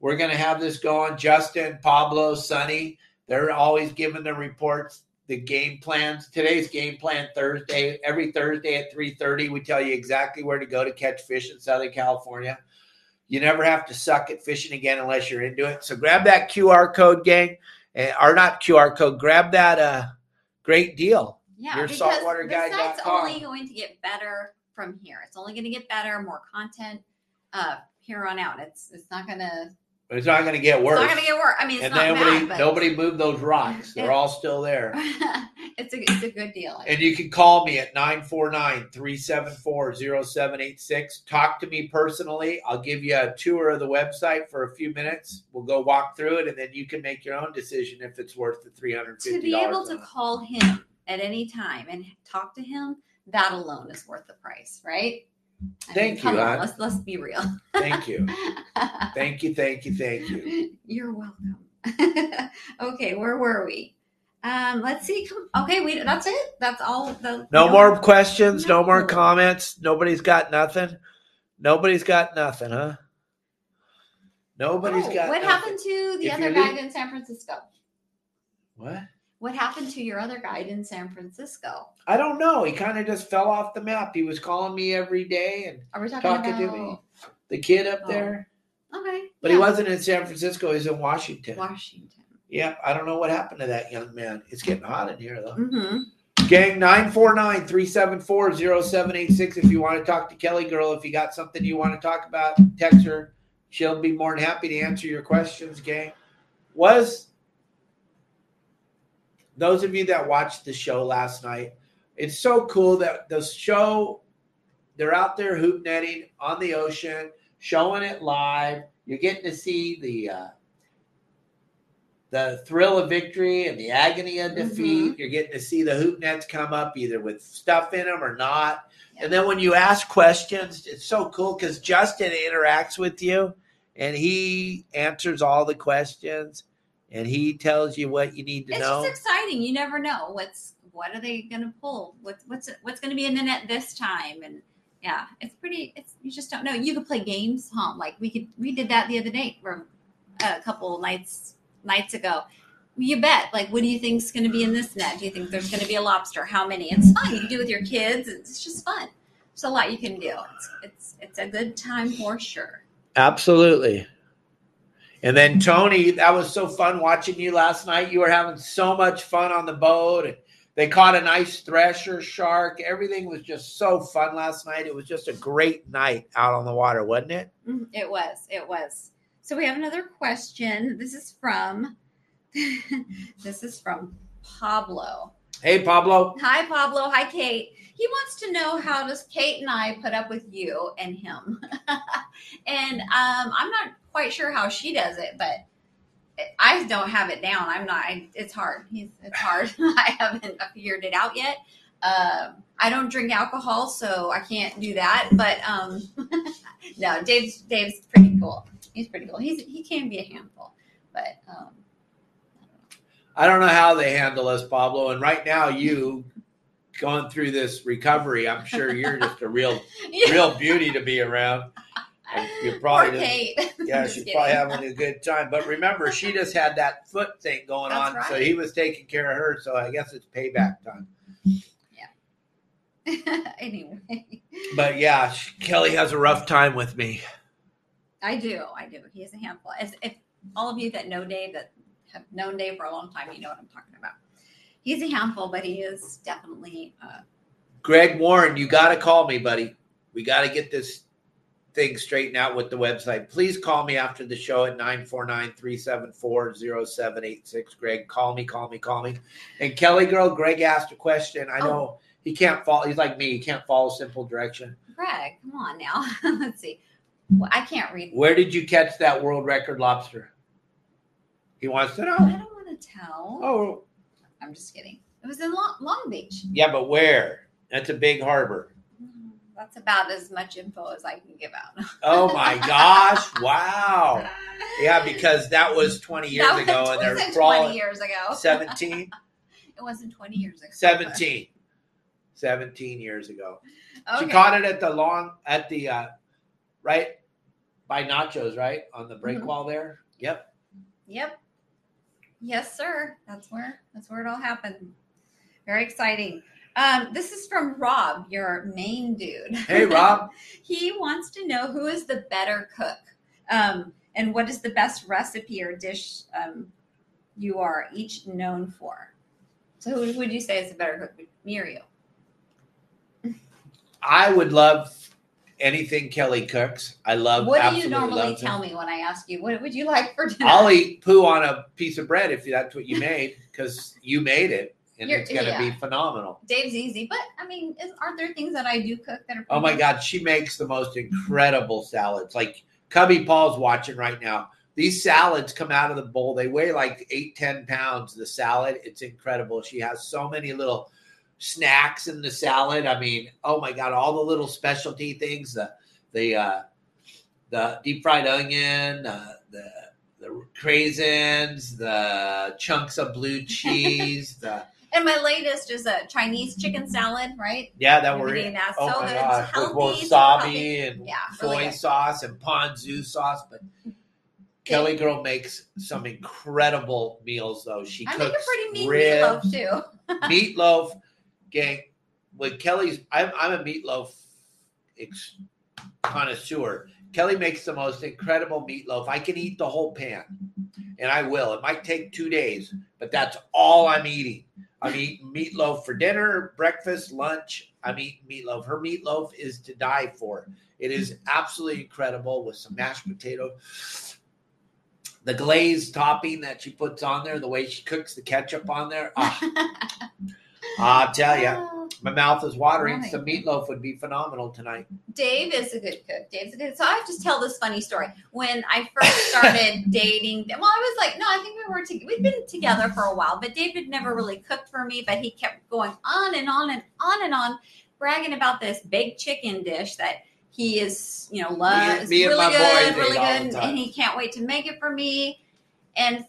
We're going to have this going. Justin, Pablo, Sonny, they're always giving the reports, the game plans. Today's game plan Thursday. Every Thursday at 3:30, we tell you exactly where to go to catch fish in Southern California. You never have to suck at fishing again unless you're into it. So grab that QR code, gang, or not QR code. Grab that uh great deal. Yeah, Your saltwater guide site's only going to get better from here. It's only going to get better, more content uh, here on out. It's it's not going to It's not going to get it's worse. not going to get worse. I mean, it's and not nobody bad, but nobody moved those rocks. They're (laughs) all still there. (laughs) it's a it's a good deal. And you can call me at 949-374-0786. Talk to me personally. I'll give you a tour of the website for a few minutes. We'll go walk through it and then you can make your own decision if it's worth the $350. to be able to call him at any time and talk to him, that alone is worth the price, right? I Thank you, on, let's let's be real. Thank you. (laughs) Thank you, thank you, thank you. You're welcome. (laughs) okay, where were we? Um, let's see. Okay, we that's it. That's all. The No more questions, no more comments. Nobody's got nothing. Nobody's got nothing, huh? Nobody's Oh, got what nothing. happened to the If other leaving- in San Francisco? What? What happened to your other guide in San Francisco? I don't know. He kind of just fell off the map. He was calling me every day and Are we talking talking about to me. The kid up Oh. there. Okay, But he wasn't in San Francisco. He's in Washington. Washington. Yep. I don't know what happened to that young man. It's getting hot in here, though. Mm-hmm. Gang 949 374 0786. If you want to talk to Kelly Girl, if you got something you want to talk about, text her. She'll be more than happy to answer your questions, gang. Was those of you that watched the show last night, it's so cool that the show, they're out there hoop netting on the ocean, showing it live. You're getting to see the uh, the thrill of victory and the agony of defeat. You're getting to see the hoop nets come up either with stuff in them or not. And then when you ask questions, it's so cool because Justin interacts with you and he answers all the questions and he tells you what you need to It's know. just exciting. You never know what's what are they going to pull. What's what's what's going to be in the net this time? And yeah, it's pretty. It's you just don't know. You could play games, huh? Like we could. We did that the other day or uh, a couple nights nights ago. You bet. Like, what do you think's going to be in this net? Do you think there's going to be a lobster? How many? It's fun. You can do it with your kids. It's just fun. There's a lot you can do. It's it's it's a good time for sure. Absolutely. And then Tony, that was so fun watching you last night. You were having so much fun on the boat and they caught a nice thresher shark. Everything was just so fun last night. It was just a great night out on the water, wasn't it? Mhm, It was. It was. So we have another question. This is from (laughs) this is from Pablo. Hey, Pablo. Hi Pablo. Hi Kate. He wants to know how does Kate and I put up with you and him. (laughs) and um, I'm not quite sure how she does it, but I don't have it down. I'm not. I, it's hard. He's, it's hard. (laughs) I haven't figured it out yet. Um, I don't drink alcohol, so I can't do that. But um, (laughs) no, Dave's Dave's pretty cool. He's pretty cool. He's he can be a handful, but um, I don't know how they handle us, Pablo. And right now, you going through this recovery, I'm sure you're just a real, (laughs) real beauty to be around. You probably Kate. (laughs) Yeah, she's probably having a good time. But remember, she just had that foot thing going That's on, so he was taking care of her. So I guess it's payback time. Yeah. (laughs) anyway, But yeah, Kelly has a rough time with me. I do. I do. He is a handful. As if all of you that know Dave, that have known Dave for a long time, you know what I'm talking about. He's a handful, but he is definitely. Uh, Greg Warren, you got to call me, buddy. We got to get this thing straightened out with the website. Please call me after the show at 949 374 0786. Greg, call me, call me, call me. And Kelly Girl, Greg asked a question. I know he can't follow, he's like me, he can't follow simple direction. Greg, come on now. (laughs) Let's see. Well, I can't read. Where did you catch that world record lobster? He wants to know. I don't want to tell. Oh, I'm just kidding. It was in Long, Long Beach. yeah, but where? That's a big harbor. That's about as much info as I can give out. Oh my gosh. (laughs) Wow. Yeah, because that was 20 years That ago and they're wasn't crawling 20 years ago. 17. (laughs) It wasn't 20 years ago. 17. 17 years ago. She caught it at the long, at the, uh, right by Nachos, right? On the break Mhm. wall there. Yep. Yep. Yes, sir. That's where that's where it all happened. Very exciting. Um, this is from Rob, your main dude. Hey, Rob. (laughs) he wants to know who is the better cook, um, and what is the best recipe or dish um, you are each known for. So who would you say is the better cook, me or you? I would love anything Kelly cooks. I love. What do you normally tell me when I ask you what would you like for dinner? I'll eat poo on a piece of bread if that's what you (laughs) made because you made it and You're- it's going to be phenomenal. Dave's easy, but I mean, is, aren't there things that I do cook that are? Oh my God, she makes the most (laughs) incredible salads. Like Cubby Paul's watching right now. These salads come out of the bowl. They weigh like eight, ten pounds. The salad, it's incredible. She has so many little snacks in the salad. I mean, oh my God, all the little specialty things. The the uh, the deep fried onion, uh, the the craisins, the chunks of blue (laughs) cheese. the And my latest is a Chinese chicken salad, right? yeah, that we're Everything that's Oh so my good. god, with healthy, healthy. wasabi and Yeah, soy really sauce and ponzu sauce. But (laughs) Kelly Girl makes some incredible meals though. She I make a cooks pretty mean ribs, meatloaf too. (laughs) meatloaf, gang. With Kelly's, I'm, I'm a meatloaf ex- connoisseur. Kelly makes the most incredible meatloaf. I can eat the whole pan, and I will. It might take two days, but that's all I'm eating. I'm eating meatloaf for dinner, breakfast, lunch. I'm eating meatloaf. Her meatloaf is to die for. It is absolutely incredible with some mashed potato. The glazed topping that she puts on there, the way she cooks the ketchup on there. Ah, (laughs) I'll tell you, Oh, my mouth is watering. Right. Some meatloaf would be phenomenal tonight. Dave is a good cook. Dave's a good. So I have to tell this funny story. When I first started (laughs) dating, well, I was like, no, I think we were to, we've been together for a while, but David never really cooked for me. But he kept going on and on and on and on, bragging about this baked chicken dish that he is, you know, loves. me and really good, really good, and he can't wait to make it for me. And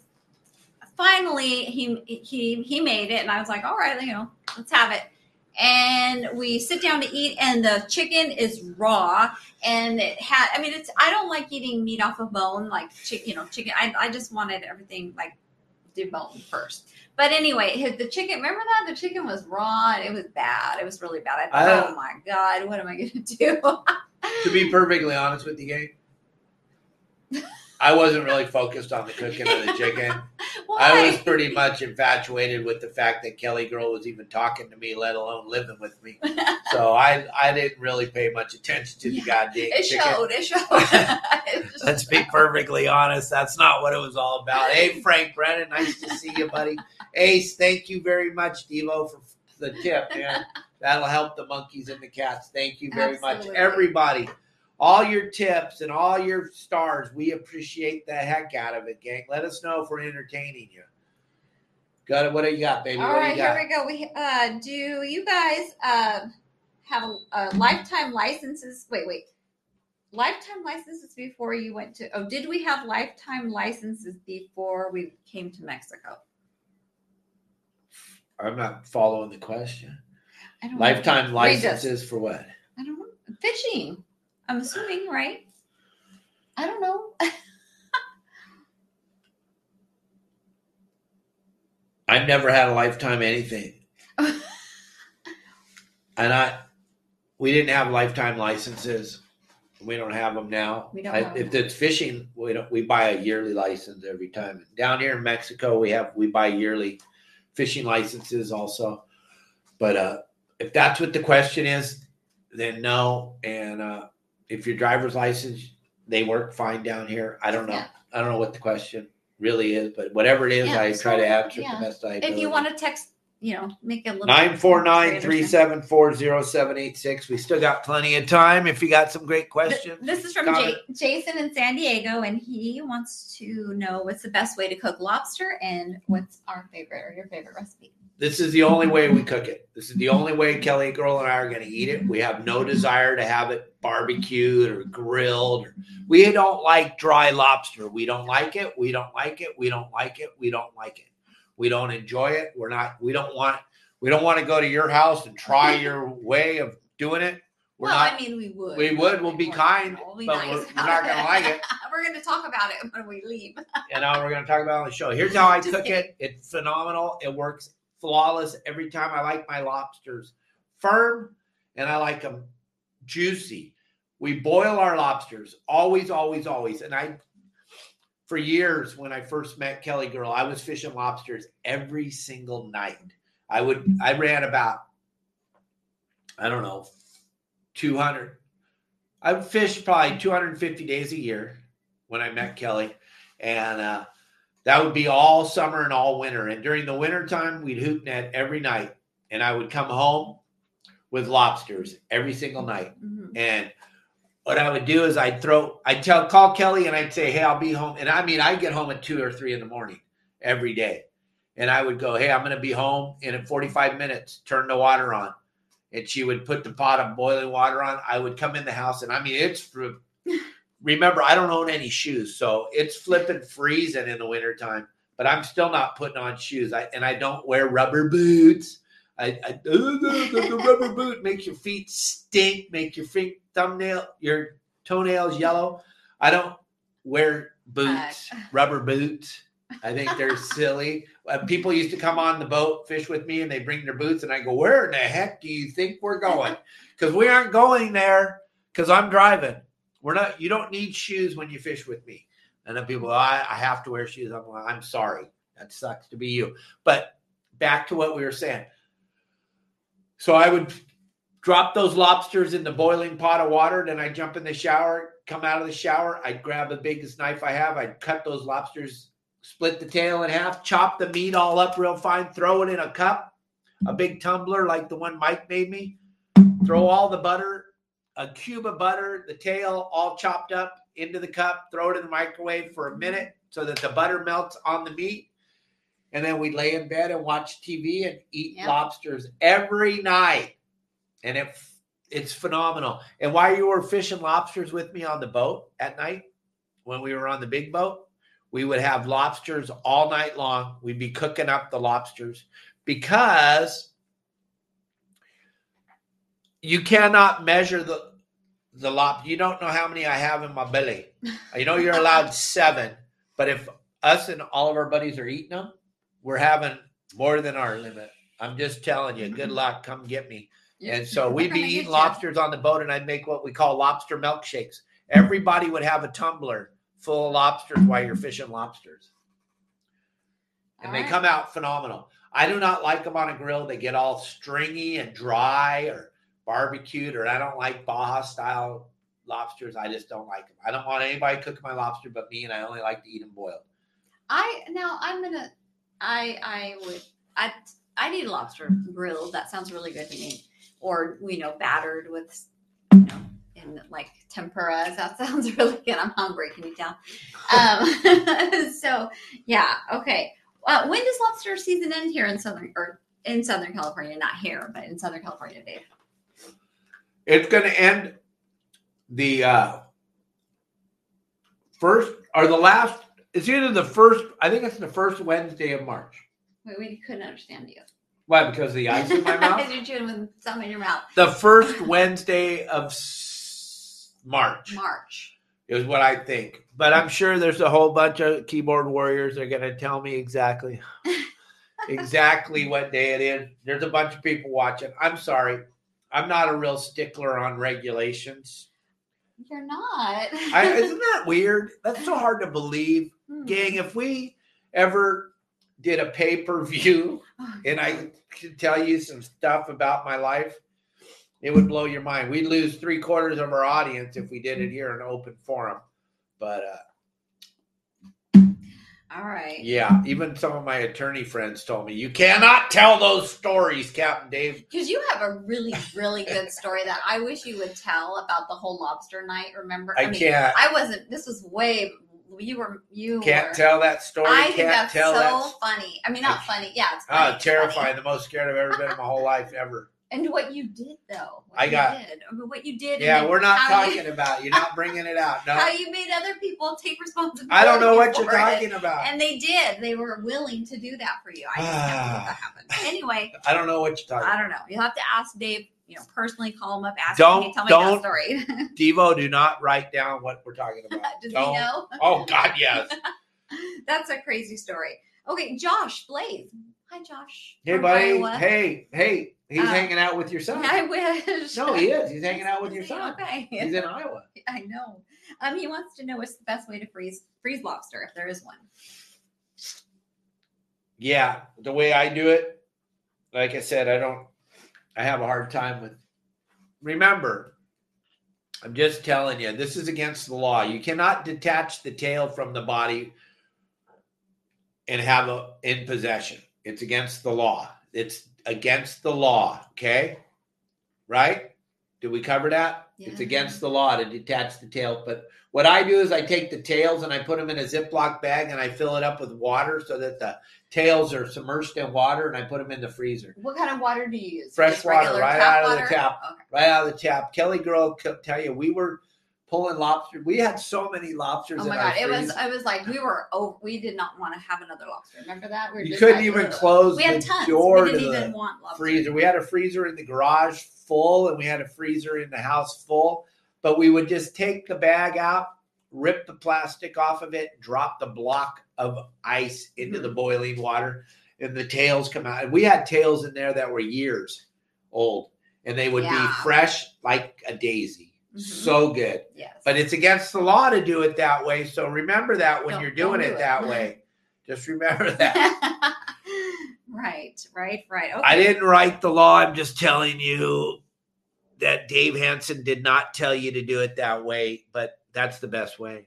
finally, he he he made it, and I was like, all right, you know, let's have it. And we sit down to eat and the chicken is raw and it had i mean it's i don't like eating meat off a bone like chicken you know chicken i, I just wanted everything like deboned first. But anyway the chicken remember that? The chicken was raw and it was bad it was really bad. I I thought don't- oh my god what am i gonna (laughs) do? To be perfectly honest with you, gang, (laughs) I wasn't really focused on the cooking of the chicken. (laughs) I was pretty much infatuated with the fact that Kelly Girl was even talking to me, let alone living with me. (laughs) So I I didn't really pay much attention to the goddamn it chicken. showed it showed It (laughs) just Let's be perfectly honest. That's not what it was all about. Hey, Frank Brennan, nice to see you, buddy. Ace, thank you very much, Devo, for the tip, man. That'll help the monkeys and the cats. Thank you very much, everybody. All your tips and all your stars, we appreciate the heck out of it, gang. Let us know if we're entertaining you. Got it? What do you got, baby? All what right, do you got? here we go. We uh, do you guys uh, have a, a lifetime licenses? Wait, wait. Lifetime licenses before you went to? Oh, did we have lifetime licenses before we came to Mexico? I'm not following the question. I don't Lifetime licenses for what? I don't know. Fishing. I'm assuming, right? I don't know. (laughs) I've never had a lifetime anything. (laughs) and I, we didn't have lifetime licenses. We don't have them now. We don't I- have if them. it's fishing, we don't. We buy a yearly license every time. Down here in Mexico, we have we buy yearly fishing licenses also. But uh, if that's what the question is, then no. And uh, if your driver's license, they work fine down here. I don't know. Yeah. I don't know what the question really is, but whatever it is, Yeah, I try to answer yeah. the best I if you want to text, you know, make it a little Nine four nine greater three sense. seven four zero seven eight six. We still got plenty of time. If you got some great questions, This is from. J- Jason in San Diego, and he wants to know what's the best way to cook lobster and what's our favorite or your favorite recipe. this is the only way we cook it. This is the only way Kelly Girl and I are going to eat it. We have no desire to have it barbecued or grilled. Or, we don't like dry lobster. We don't like it. We don't like it. We don't like it. We don't like it. We don't enjoy it. We're not. We don't want. We don't want to go to your house and try (laughs) your way of doing it. We're well, not. I mean, we would. we would. We'll be kind, we'll be but nice we're- we're not gonna like it. (laughs) we're going to talk about it when we leave. and now we're going to talk about it on the show. Here's (laughs) how I cook it. It's phenomenal. It works flawless every time. I like my lobsters firm and I like them juicy. We boil our lobsters always, always, always. And I, for years when I first met Kelly Girl, I was fishing lobsters every single night. I would I ran about I don't know 200 I would fish probably 250 days a year when I met Kelly. And uh that would be all summer and all winter. And during the winter time we'd hoop net every night. And I would come home with lobsters every single night. Mhm. and what I would do is I'd throw, I'd tell, call Kelly and I'd say, Hey, I'll be home. And I mean, I get home at two or three in the morning every day. And I would go, Hey, I'm going to be home in 45 minutes, turn the water on. And she would put the pot of boiling water on. I would come in the house and I mean, it's, remember, I don't own any shoes. So it's flipping freezing in the wintertime, but I'm still not putting on shoes. I, and I don't wear rubber boots. I, I the, (laughs) the rubber boot makes your feet stink, make your feet thumbnail, your toenails yellow. I don't wear boots, (laughs) rubber boots. I think they're silly. Uh, people used to come on the boat, fish with me, and they bring their boots, and I go, "Where in the heck do you think we're going?" (laughs) Because we aren't going there. Because I'm driving. We're not. You don't need shoes when you fish with me. And then people, I, I have to wear shoes. I'm like, I'm sorry. That sucks to be you. But back to what we were saying. So I would drop those lobsters in the boiling pot of water. Then I jump in the shower, come out of the shower. I'd grab the biggest knife I have. I'd cut those lobsters, split the tail in half, chop the meat all up real fine, throw it in a cup, a big tumbler like the one Mike made me. Throw all the butter, a cube of butter, the tail all chopped up into the cup, throw it in the microwave for a minute so that the butter melts on the meat. And then we'd lay in bed and watch TV and eat Yeah. lobsters every night. And it it's phenomenal. And while you were fishing lobsters with me on the boat at night, when we were on the big boat, we would have lobsters all night long. We'd be cooking up the lobsters because you cannot measure the the lob. You don't know how many I have in my belly. (laughs) I know you're allowed seven, but if us and all of our buddies are eating them, we're having more than our limit. I'm just telling you. Good mm-hmm. luck. Come get me. And so we'd be eating lobsters on the boat, and I'd make what we call lobster milkshakes. Everybody would have a tumbler full of lobsters while you're fishing lobsters, and they Alright. come out phenomenal. I do not like them on a grill; they get all stringy and dry, or barbecued, or I don't like Baja style lobsters. I just don't like them. I don't want anybody cooking my lobster but me, and I only like to eat them boiled. I now I'm gonna I I would I I need a lobster grilled. That sounds really good to me. Or you know, battered with you know in like tempura. That (laughs) sounds really good. I'm hungry. Can you tell? Um, (laughs) so yeah, okay. Uh, when does lobster season end here in southern or in Southern California? Not here, but in Southern California, Dave. It's going to end the uh, first or the last. It's either the first. I think it's the first Wednesday of March. Wait, we couldn't understand you. Why? Because of the ice in my (laughs) mouth. Because you're chewing with some in your mouth. the first Wednesday of s- March March. is what I think. But I'm sure there's a whole bunch of keyboard warriors that are going to tell me exactly, (laughs) exactly what day it is. There's a bunch of people watching. I'm sorry. I'm not a real stickler on regulations. You're not. I, (laughs) isn't that weird? That's so hard to believe. Hmm. Gang, if we ever did a pay per view (laughs) and I could tell you some stuff about my life, it would blow your mind. We'd lose three quarters of our audience if we did it here in open forum. But uh, All right. yeah, even some of my attorney friends told me, you cannot tell those stories, Captain Dave. Because you have a really, really good story that I wish you would tell about the whole lobster night. Remember? I can't. I wasn't. This was way. You were. You Can't were, tell that story. I think that's so that. funny. I mean, not funny. Yeah, it's funny. Ah, It's terrifying. funny. The most scared I've ever been in my whole life ever. And what you did, though. What I you got- Did. I mean, what you did. Yeah, we're not talking You, about. You're not bringing it out. No, (laughs) How you made other people take responsibility. I don't know what you're it. talking about. And they did. They were willing to do that for you. I just can't believe that (sighs) happened. Anyway, I don't know what you're talking. I don't know. You'll have to ask Dave. You know, personally call him up, ask Don't- him, hey, tell me don't- that story. (laughs) Devo, do not write down what we're talking about. (laughs) Does Don't. he know? Oh God, yes. (laughs) That's a crazy story. Okay, Josh Blaze. Hi, Josh. Hey, buddy. Iowa. Hey, hey. He's Uh, hanging out with your son. I wish. No, he is. He's hanging out with your son. Okay. He's in Iowa. I know. Um, he wants to know what's the best way to freeze freeze lobster if there is one. Yeah, the way I do it, like I said, I don't. I have a hard time with. Remember, I'm just telling you, this is against the law. You cannot detach the tail from the body and have a in possession. It's against the law. It's against the law. Okay, right? Did we cover that? It's against the law to detach the tail. But what I do is I take the tails and I put them in a Ziploc bag and I fill it up with water so that the tails are submerged in water and I put them in the freezer. What kind of water do you use? Fresh Just water, right out of the tap. Okay. Right out of the tap. Kelly girl tell you we were pulling lobster. We had so many lobsters Oh my god! It was. freezer. I was like, we were. Oh, we did not want to have another lobster. Remember that? We You couldn't even close We had tons. door we to didn't the even want lobster. freezer. We had a freezer in the garage full, and we had a freezer in the house full. But we would just take the bag out, rip the plastic off of it, drop the block of ice into Mm-hmm. the boiling water, and the tails come out. And we had tails in there that were years old, and they would Yeah. be fresh like a daisy. Mhm. So good. Yes. But it's against the law to do it that way. So remember that when Don't- you're doing don't it it. that (laughs) way. Just remember that. (laughs) right. Right. Right. Okay. I didn't write the law. I'm just telling you that Dave Hansen did not tell you to do it that way, but that's the best way.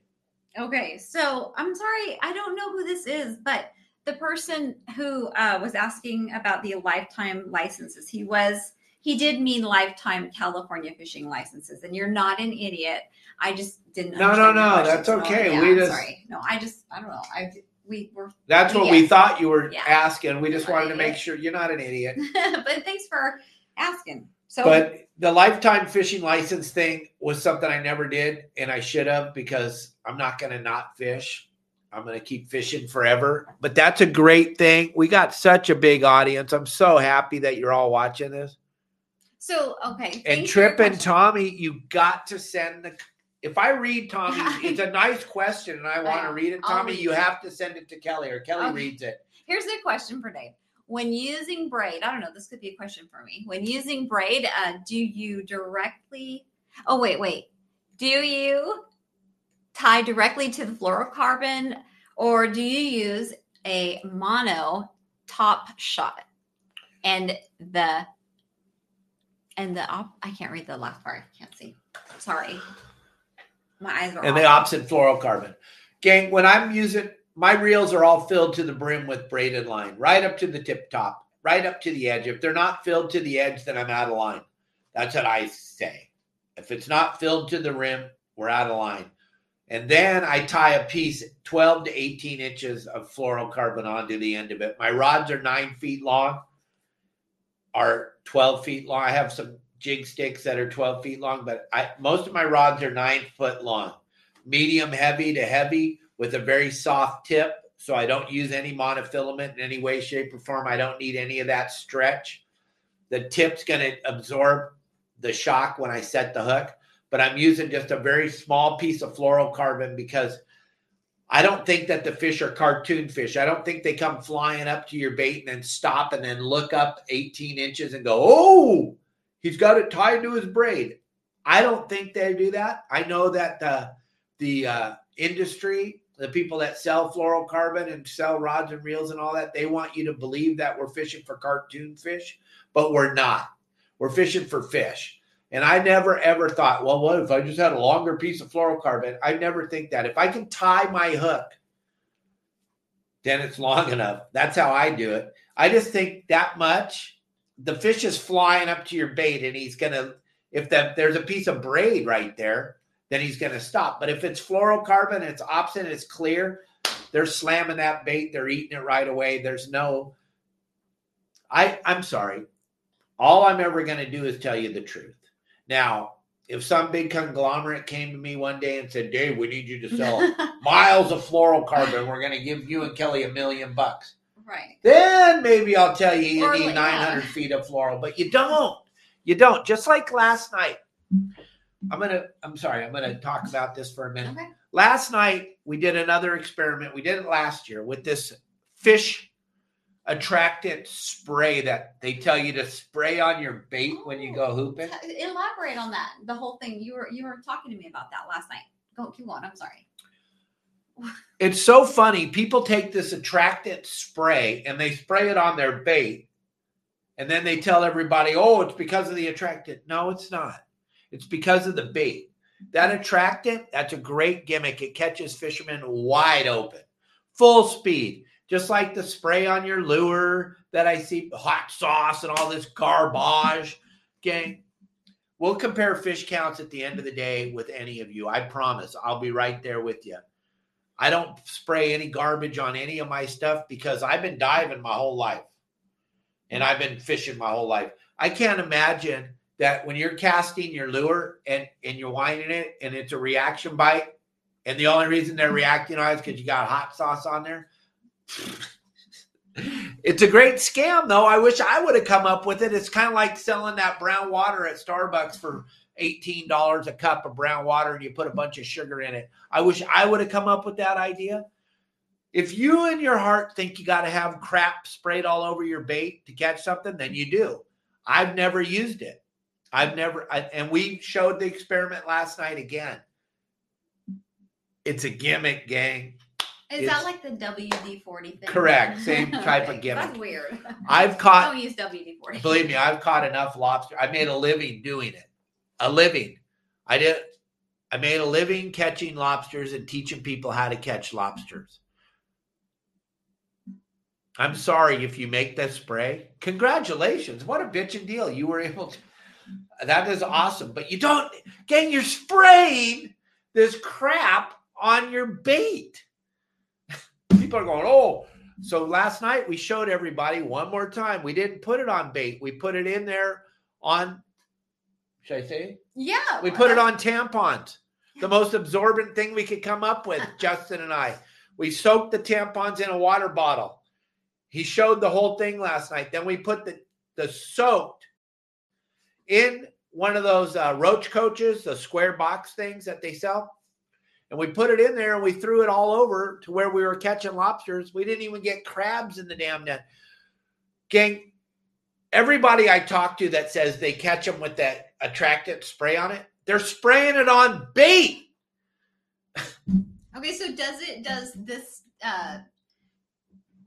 Okay, so I'm sorry, I don't know who this is, but the person who uh, was asking about the lifetime licenses, he was he did mean lifetime California fishing licenses, and you're not an idiot. I just didn't. No, no, no, that's okay. yeah, We I'm just- sorry. No, I just I don't know. I we were, That's what we thought you were Yeah. asking. We just Not wanted to make sure you're not an idiot. (laughs) but thanks for asking. So, But the lifetime fishing license thing was something I never did, and I should have because I'm not going to not fish. I'm going to keep fishing forever. But that's a great thing. We got such a big audience. I'm so happy that you're all watching this. So okay. And Trip and. Tommy, you got to send the. If I read Tommy, (laughs) it's a nice question, and I want to read it. Tommy, read you it. have to send it to Kelly, or Kelly Okay. reads it. Here's a question for Dave. When using braid, I don't know, this could be a question for me. When using braid, uh, do you directly, oh, wait, wait. Do you tie directly to the fluorocarbon or do you use a mono top shot? And the, and the, op- I can't read the last part. I can't see. Sorry. My eyes are and the opposite fluorocarbon. Gang, when I'm using my reels are all filled to the brim with braided line, right up to the tip top, right up to the edge. If they're not filled to the edge, then I'm out of line. That's what I say. If it's not filled to the rim, we're out of line. And then I tie a piece 12 to 18 inches of fluorocarbon onto the end of it. My rods are nine feet long, are 12 feet long. I have some jig sticks that are 12 feet long, but I most of my rods are nine foot long, medium heavy to heavy with a very soft tip. So I don't use any monofilament in any way, shape, or form. I don't need any of that stretch. The tip's going to absorb the shock when I set the hook, but I'm using just a very small piece of fluorocarbon because I don't think that the fish are cartoon fish. I don't think they come flying up to your bait and then stop and then look up 18 inches and go, oh, he's got it tied to his braid. I don't think they do that. I know that the the uh, industry, the people that sell fluorocarbon and sell rods and reels and all that, they want you to believe that we're fishing for cartoon fish, but we're not. We're fishing for fish. And I never ever thought, well, what if I just had a longer piece of fluorocarbon? I never think that. If I can tie my hook, then it's long enough. That's how I do it. I just think that much. The fish is flying up to your bait, and he's gonna. If there's a piece of braid right there, then he's gonna stop. But if it's fluorocarbon, it's opposite, it's clear. They're slamming that bait. They're eating it right away. There's no. I I'm sorry. All I'm ever gonna do is tell you the truth. Now, if some big conglomerate came to me one day and said, "Dave, we need you to sell (laughs) miles of fluorocarbon. We're going to give you and Kelly a million bucks." right. Then maybe I'll tell you you Or need like, yeah. 900 feet of floral, but you don't. You don't. Just like last night. I'm gonna. I'm sorry. I'm gonna talk about this for a minute. Okay. Last night we did another experiment. We did it last year with this fish attractant spray that they tell you to spray on your bait when you go oh, hooping? T- Elaborate on that. The whole thing. You were you were talking to me about that last night. Go keep going. I'm sorry. (laughs) It's so funny. People take this attractant spray and they spray it on their bait. And then they tell everybody, oh, it's because of the attractant. No, it's not. It's because of the bait. That attractant, that's a great gimmick. It catches fishermen wide open, full speed, just like the spray on your lure that I see, hot sauce and all this garbage. Gang, we'll compare fish counts at the end of the day with any of you. I promise. I'll be right there with you. I don't spray any garbage on any of my stuff because I've been diving my whole life and I've been fishing my whole life. I can't imagine that when you're casting your lure and, and you're winding it and it's a reaction bite, and the only reason they're reacting on it is because you got hot sauce on there. It's a great scam, though. I wish I would have come up with it. It's kind of like selling that brown water at Starbucks for $18 a cup of brown water and you put a bunch of sugar in it. I wish I would have come up with that idea. If you in your heart think you got to have crap sprayed all over your bait to catch something, then you do. I've never used it. I've never, I, and we showed the experiment last night again. It's a gimmick, gang. Is that like the WD forty thing? Correct. (laughs) Same type of gimmick. That's weird. I've caught, Don't use WD forty. believe me, I've caught enough lobster. I made a living doing it. A living. I did. I made a living catching lobsters and teaching people how to catch lobsters. I'm sorry if you make that spray. Congratulations. What a bitchin' deal. You were able to. That is awesome. But you don't, gang, you're spraying this crap on your bait. People are going, oh. So last night we showed everybody one more time. We didn't put it on bait. We put it in there on, should I say? Yeah. We put it on tampons. The most absorbent thing we could come up with, Justin and I. We soaked the tampons in a water bottle. He showed the whole thing last night. Then we put the, the soaked in one of those uh, roach coaches, the square box things that they sell. And we put it in there and we threw it all over to where we were catching lobsters. We didn't even get crabs in the damn net. Gang, everybody I talk to that says they catch them with that attractant spray on it, they're spraying it on bait. Okay, so does it does this uh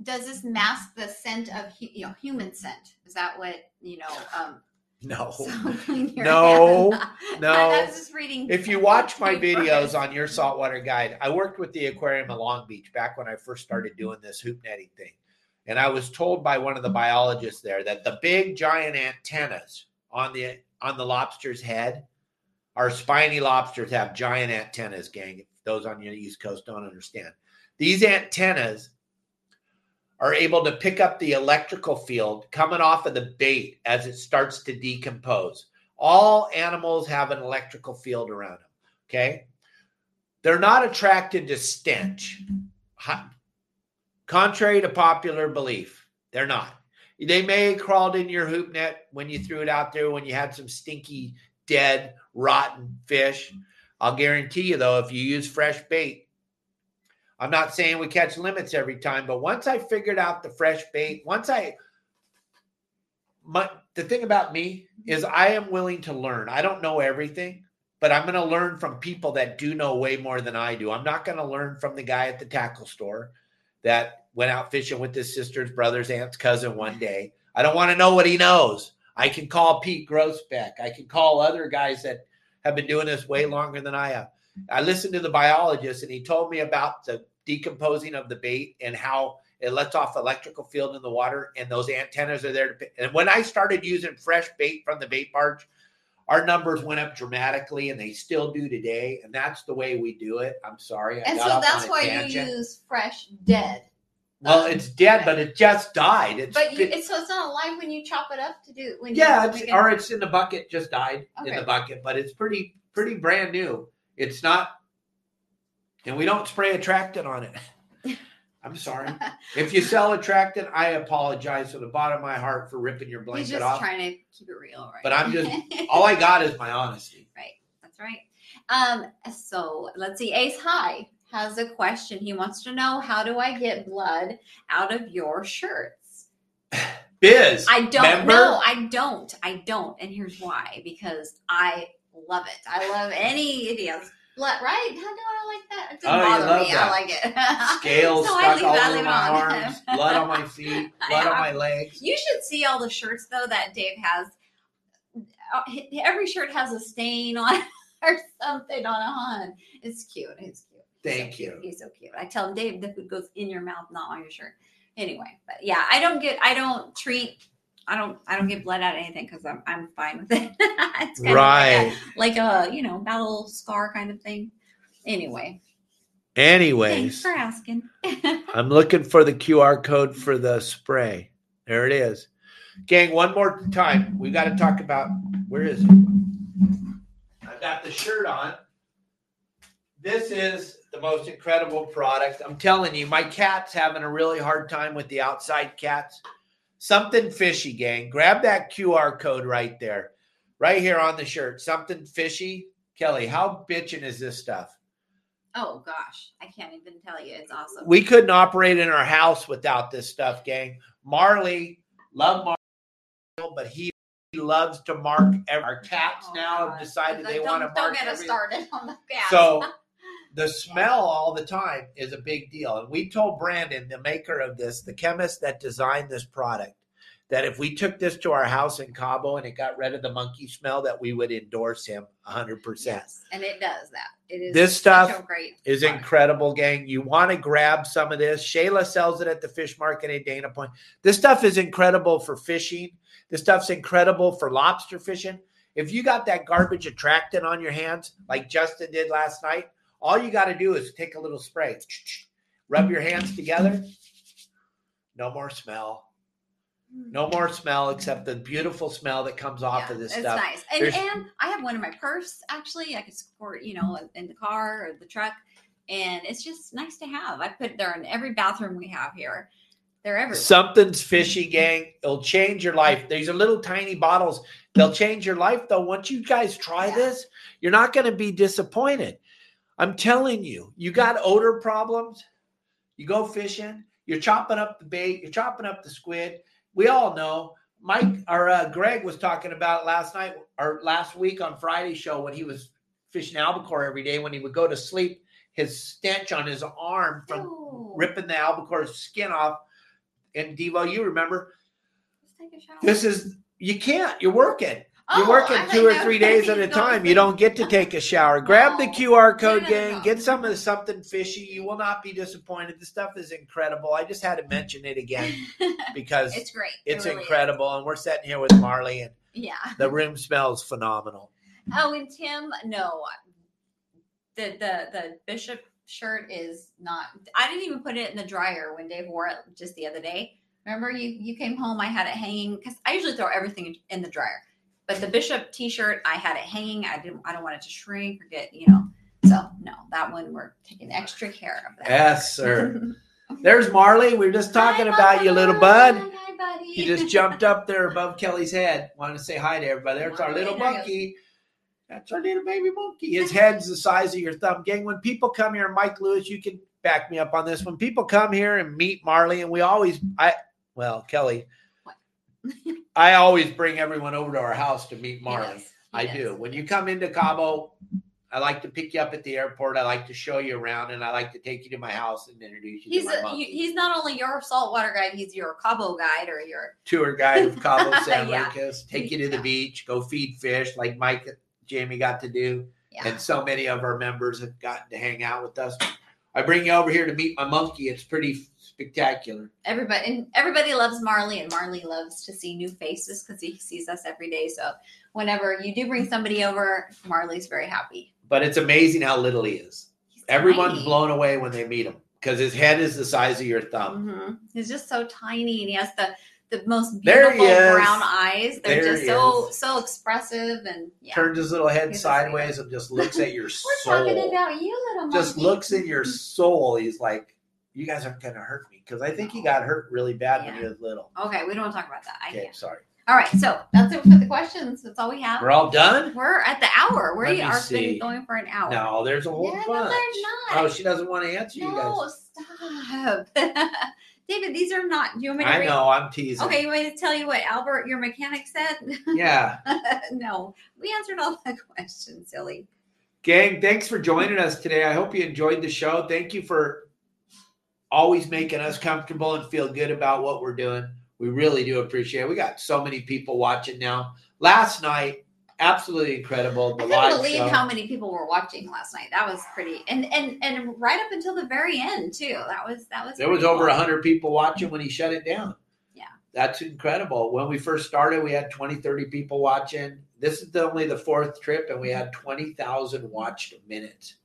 does this mask the scent of you know human scent? Is that what you know? Um, (laughs) No. so No, no. I, I was just reading. If you watch my videos on your saltwater guide, I worked with the aquarium in Long Beach back when I first started mm-hmm. doing this hoop netting thing. And I was told by one of the biologists there that the big giant antennas on the on the lobster's head, our spiny lobsters have giant antennas, gang. Those on the East Coast don't understand. These antennas are able to pick up the electrical field coming off of the bait as it starts to decompose. All animals have an electrical field around them. Okay. They're not attracted to stench. Contrary to popular belief, they're not. They may have crawled in your hoop net when you threw it out there when you had some stinky, dead, rotten fish. I'll guarantee you, though, if you use fresh bait, I'm not saying we catch limits every time, but once I figured out the fresh bait, once I, my, the thing about me is I am willing to learn. I don't know everything, but I'm going to learn from people that do know way more than I do. I'm not going to learn from the guy at the tackle store that went out fishing with his sister's brother's aunt's cousin one day. I don't want to know what he knows. I can call Pete Groesbeck. I can call other guys that have been doing this way longer than I have. I listened to the biologist and he told me about the decomposing of the bait and how it lets off electrical field in the water and those antennas are there to. And when I started using fresh bait from the bait barge, our numbers went up dramatically and they still do today. And that's the way we do it. I'm sorry. I and so that's why tangent. you use fresh dead. Well, Um, it's dead, but it just died. It's But you, it's, so it's not alive when you chop it up to do when yeah, you it's, it- or it's in the bucket. Just died in the bucket, but it's pretty pretty brand new. It's not, and we don't spray attractant on it. (laughs) I'm sorry. (laughs) if you sell attractant, I apologize from the bottom of my heart for ripping your blanket off. He's just off. trying to keep it real, right? But I'm just- (laughs) All I got is my honesty. right. That's right. Um. So let's see. Ace High has a question. He wants to know how do I get blood out of your shirts? (sighs) Biz. I don't remember? know. I don't. I don't. And here's why. Because I love it. I love any if he has blood, right? How do I like that? It doesn't Oh, bother love me. that. I like it. (laughs) Scales So stuck all it- over my on. arms, blood on my feet, (laughs) blood on my legs. You should see all the shirts though that Dave has. Uh, Every shirt has a stain on it (laughs) or something on a hunt. It's cute. It's cute. He's so Thank cute. you. He's so cute. I tell him, Dave, the food goes in your mouth, not on your shirt. Anyway, but yeah, I don't get. I don't treat. I don't. I don't get blood out of anything because I'm. I'm fine with (laughs) it. it's kind Right. Of like, a, like a you know battle scar kind of thing. Anyway, thanks Anyways, for asking. (laughs) I'm looking for the QR code for the spray. There it is. Gang, one more time. We got to talk about where is it? I've got the shirt on. This is the most incredible product. I'm telling you, my cat's having a really hard time with the outside cats. Something fishy, gang. Grab that QR code right there, right here on the shirt. Something fishy. Kelly, how bitching is this stuff? oh gosh, I can't even tell you. It's awesome. we couldn't operate in our house without this stuff, gang. Marley, love Marley, but he loves to mark. ev- Our cats Oh, now have decided they want to Don't mark. get us started on the gas. So (laughs) the smell all the time is a big deal. And we told Brandon, the maker of this, the chemist that designed this product, that if we took this to our house in Cabo and it got rid of the monkey smell, that we would endorse him 100%. yes, and it does that. It is This stuff great is product. incredible, gang. You want to grab some of this. Shayla sells it at the fish market in Dana Point. This stuff is incredible for fishing. This stuff's incredible for lobster fishing. If you got that garbage attractant on your hands, like Justin did last night, all you got to do is take a little spray, rub your hands together. No more smell. No more smell except the beautiful smell that comes off Yeah, of this it's stuff. nice. And, There's- and I have one in my purse actually. I could support, you know, in the car or the truck. And it's just nice to have. I put it there in every bathroom we have here. They're everywhere. Something's fishy, gang. It'll change your life. These are little tiny bottles. They'll change your life, though. Once you guys try Yeah. this, you're not going to be disappointed. I'm telling you, you got odor problems. You go fishing, you're chopping up the bait, you're chopping up the squid. We all know. Mike or uh, Greg was talking about last night or last week on Friday show when he was fishing albacore every day. When he would go to sleep, his stench on his arm from Ooh, ripping the albacore's skin off. And Devo, you remember let's take a shower. this is you can't. You're working. You're Oh, working I two or three days at a time. You don't get to take a shower. Grab the QR code, No, no, no, gang. no. Get some of the something fishy. You will not be disappointed. The stuff is incredible. I just had to mention it again (laughs) because it's great. it's It really is. incredible. And we're sitting here with Marley, and Yeah. the room smells phenomenal. Oh, and Tim, no, the the the bishop shirt is not. I didn't even put it in the dryer when Dave wore it just the other day. Remember, you you came home. I had it hanging because I usually throw everything in the dryer, but the bishop T-shirt I had it hanging. I didn't. I don't want it to shrink or get you know. So no, that one we're taking extra care of that. Yes, sir. (laughs) There's Marley. We were just talking Hi, about you, little bud. Hi, buddy. He just jumped up there above Kelly's head. Wanted to say hi to everybody. There's our little There he goes. monkey. That's our little baby monkey. His head's the size of your thumb. Gang, when people come here, Mike Lewis, you can back me up on this. When people come here and meet Marley, and we always, I, well, Kelly, What? I always bring everyone over to our house to meet Marley. He I does. do. When you come into Cabo, I like to pick you up at the airport. I like to show you around, and I like to take you to my house and introduce you He's to my a, he's not only your saltwater guide, he's your Cabo guide or your (laughs) tour guide of Cabo (laughs) San Yeah. Lucas, take you to the Yeah. beach, go feed fish like Mike, Jamie got to do, yeah. and so many of our members have gotten to hang out with us. I bring you over here to meet my monkey. It's pretty spectacular. everybody and everybody loves Marley, and Marley loves to see new faces because he sees us every day. So whenever you do bring somebody over, Marley's very happy. But it's amazing how little he is. He's Everyone's tiny. blown away when they meet him because his head is the size of your thumb. Mhm. He's just so tiny, and he has the the most beautiful brown eyes. They're There just so is. so expressive, and yeah. Turns his little head He's sideways and just looks at your soul. (laughs) We're talking about you, little just monkey. looks in your soul. He's like, "You guys aren't gonna hurt me," because I think he got hurt really bad when he was little. Okay, we don't talk about that. I Okay, can't. sorry. All right, so that's it for the questions. That's all we have. We're all done. We're at the hour. We are been going for an hour. No, there's a whole Yeah, no, bunch. there's not. Oh, she doesn't want to answer you guys. No, stop. (laughs) David, these are not. Do you want me to I read? know I'm teasing. Okay, you want me to tell you what Albert, your mechanic, said? (laughs) Yeah. no, we answered all the (laughs) questions, silly. Gang, thanks for joining us today. I hope you enjoyed the show. Thank you for always making us comfortable and feel good about what we're doing. We really do appreciate it. We got so many people watching now. Last night, absolutely incredible. The I couldn't believe show. how many people were watching last night. That was pretty, and and and right up until the very end too. That was that was. There was over cool. 100 people watching when he shut it down. Yeah. That's incredible. When we first started, we had 20, 30 people watching. This is the, only the fourth trip, and we had 20,000 watched minutes.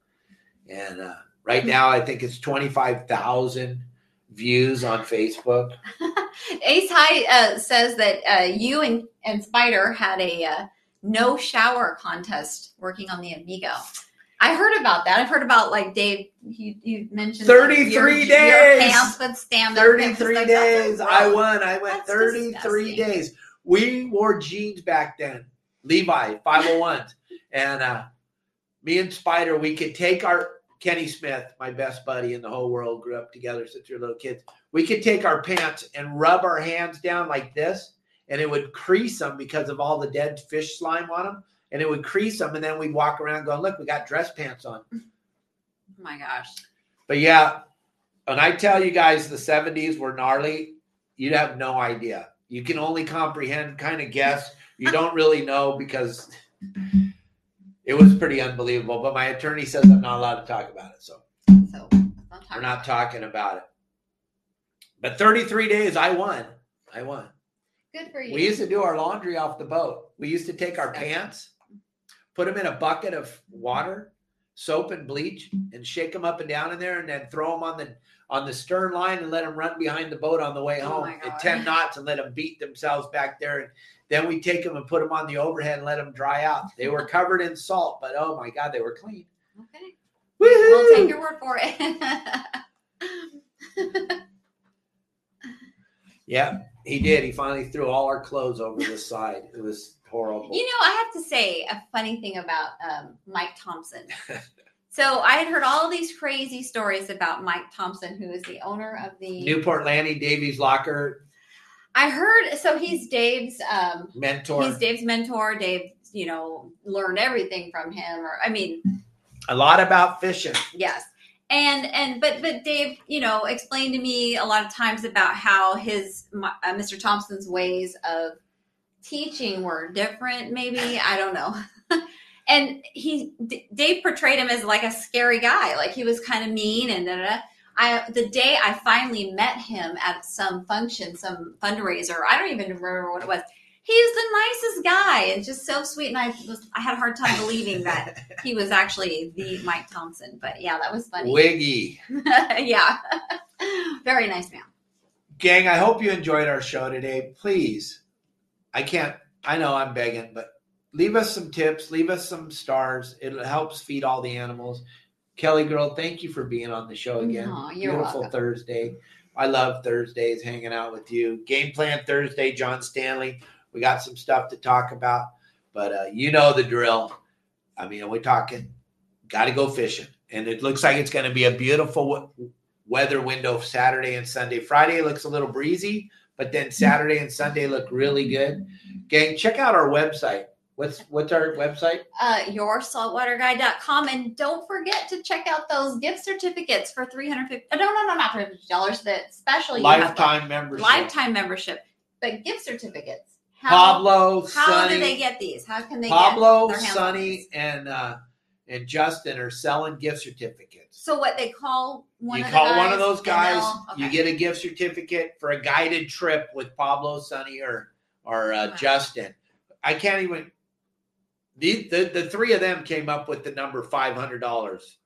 And uh, right now, I think it's 25,000 views on Facebook. (laughs) Ace High uh, says that uh, you and, and Spider had a uh, no shower contest working on the Amigo. I heard about that. I've heard about like Dave. You, you mentioned 33 your, days. Your would stand. 33 days. I won. I went That's 33 disgusting. days. We wore jeans back then, Levi 501s. and uh, me and Spider, we could take our Kenny Smith, my best buddy in the whole world, grew up together since we were little kids. We could take our pants and rub our hands down like this, and it would crease them because of all the dead fish slime on them. And it would crease them, and then we'd walk around going, Look, we got dress pants on. Oh my gosh. But yeah, when I tell you guys the 70s were gnarly, you'd have no idea. You can only comprehend, kind of guess. You don't really know because it was pretty unbelievable. But my attorney says I'm not allowed to talk about it. So So we're not talking about it. But 33 days, I won. I won. Good for you. We used to do our laundry off the boat. We used to take our pants, put them in a bucket of water, soap and bleach, and shake them up and down in there, and then throw them on the on the stern line and let them run behind the boat on the way Oh home my at God. ten knots and let them beat themselves back there. And then we take them and put them on the overhead and let them dry out. They were (laughs) covered in salt, but oh my god, they were clean. okay. Woo-hoo! We'll take your word for it. (laughs) Yeah, he did. He finally threw all our clothes over the side. It was horrible. You know, I have to say a funny thing about um, Mike Thompson. (laughs) so I had heard all these crazy stories about Mike Thompson, who is the owner of the. Newport Landing, Davey's Locker, I heard so he's Dave's. Um, mentor. he's Dave's mentor. Dave, you know, learned everything from him. Or I mean, a lot about fishing. yes. And and but but Dave, you know, explained to me a lot of times about how his uh, Mr. Thompson's ways of teaching were different. Maybe I don't know. (laughs) and he D- Dave portrayed him as like a scary guy, like he was kind of mean and da, da, da. I the day I finally met him at some function, some fundraiser, I don't even remember what it was. He was the nicest guy and just so sweet. And I was I had a hard time believing that (laughs) he was actually the Mike Thompson. But yeah, that was funny. Wiggy. (laughs) yeah. (laughs) Very nice man. Gang, I hope you enjoyed our show today. Please, I can't, I know I'm begging, but leave us some tips, leave us some stars. It helps feed all the animals. Kelly girl, thank you for being on the show again. Beautiful welcome. Thursday. I love Thursdays hanging out with you. Game plan Thursday, John Stanley. We got some stuff to talk about, but uh, you know the drill. I mean, we're talking, got to go fishing. And it looks like it's going to be a beautiful weather window Saturday and Sunday. Friday looks a little breezy, but then Saturday and Sunday look really good. Gang, check out our website. What's what's our website? Uh, yoursaltwaterguide.com. And don't forget to check out those gift certificates for 350 uh, No, no, no, not $350. The special Lifetime membership. lifetime membership. But gift certificates. How, Pablo, how do they get these? How can they Pablo, get Sonny, and uh, and Justin are selling gift certificates. So what they call one you of call guys one of those guys, they'll- you get a gift certificate for a guided trip with Pablo, Sonny, or or uh, Wow. Justin. I can't even. The, the the three of them came up with the number five hundred dollars.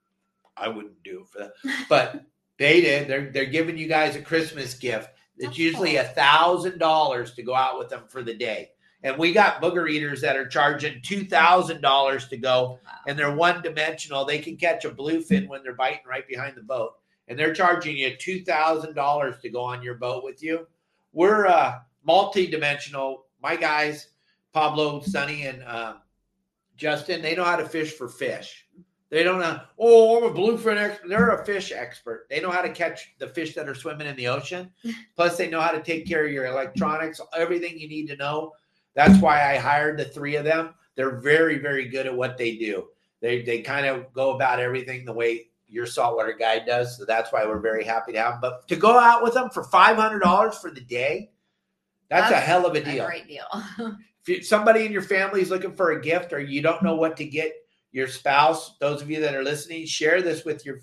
I wouldn't do it for that, (laughs) but they did. They're they're giving you guys a Christmas gift. It's That's usually a thousand dollars to go out with them for the day. And we got booger eaters that are charging two thousand dollars to go, Wow. and they're one dimensional. They can catch a bluefin when they're biting right behind the boat, and they're charging you two thousand dollars to go on your boat with you. We're uh, multi-dimensional. My guys, Pablo, Sonny, and uh, Justin, they know how to fish for fish. They don't know. Oh, I'm a bluefin expert. They're a fish expert. They know how to catch the fish that are swimming in the ocean. (laughs) Plus, they know how to take care of your electronics, everything you need to know. That's why I hired the three of them. They're very, very good at what they do. They they kind of go about everything the way your saltwater guide does. So that's why we're very happy to have them. But to go out with them for five hundred dollars for the day, that's, a hell of a deal. A great deal. (laughs) if you, somebody in your family is looking for a gift or you don't know what to get your spouse, those of you that are listening, share this with your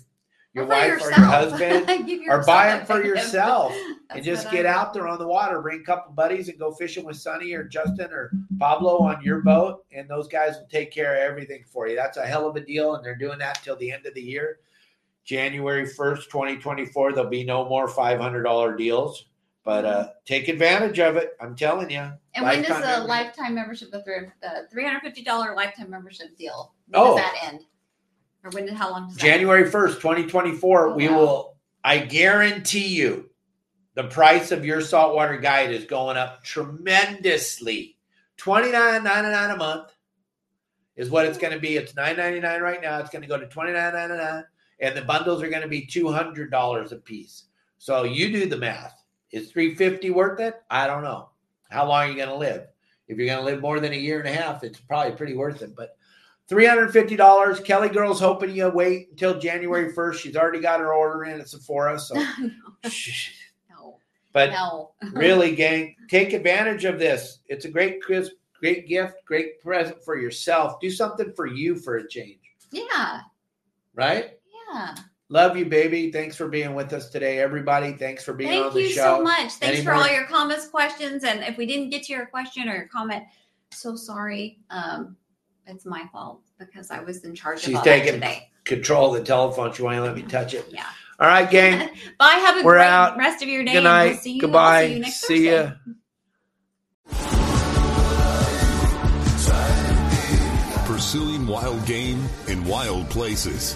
your Or wife or your husband (laughs) or buy them for (laughs) yourself and just get I out there on the water. Bring a couple buddies and go fishing with Sonny or Justin or Pablo on your boat, and those guys will take care of everything for you. That's a hell of a deal, and they're doing that till the end of the year. January 1st, 2024, there'll be no more $500 deals, but uh, take advantage of it. I'm telling you. And when does the membership. lifetime membership, the three- hundred fifty dollar lifetime membership deal, when Oh. does that end? Or when did how long does January 1st, 2024, Oh, we wow. will, I guarantee you, the price of your saltwater guide is going up tremendously. $29.99 a month is what it's going to be. It's $9.99 right now. It's going to go to $29.99, and the bundles are going to be $200 a piece. So you do the math. Is 350 worth it? I don't know. How long are you going to live? If you're going to live more than a year and a half, it's probably pretty worth it. But $350. Kelly Girl's hoping you wait until January (laughs) 1st. She's already got her order in at Sephora. So, (laughs) (laughs) No, but no. really, gang, take advantage of this. It's a great, Chris, great gift, great present for yourself. Do something for you for a change, Yeah, right? yeah. Love you, baby. Thanks for being with us today, everybody. Thanks for being on the show. Thank you so much. Thanks Any for more- all your comments, questions, and if we didn't get to your question or your comment, so sorry. Um, it's my fault because I was in charge She's of all that taking- today. Control of the telephone. She won't let me touch it. Yeah. All right, gang. (laughs) Bye. Have a We're great out. rest of your day. Good night. We'll see you, Goodbye. I'll see you next See Thursday. ya. Pursuing wild game in wild places.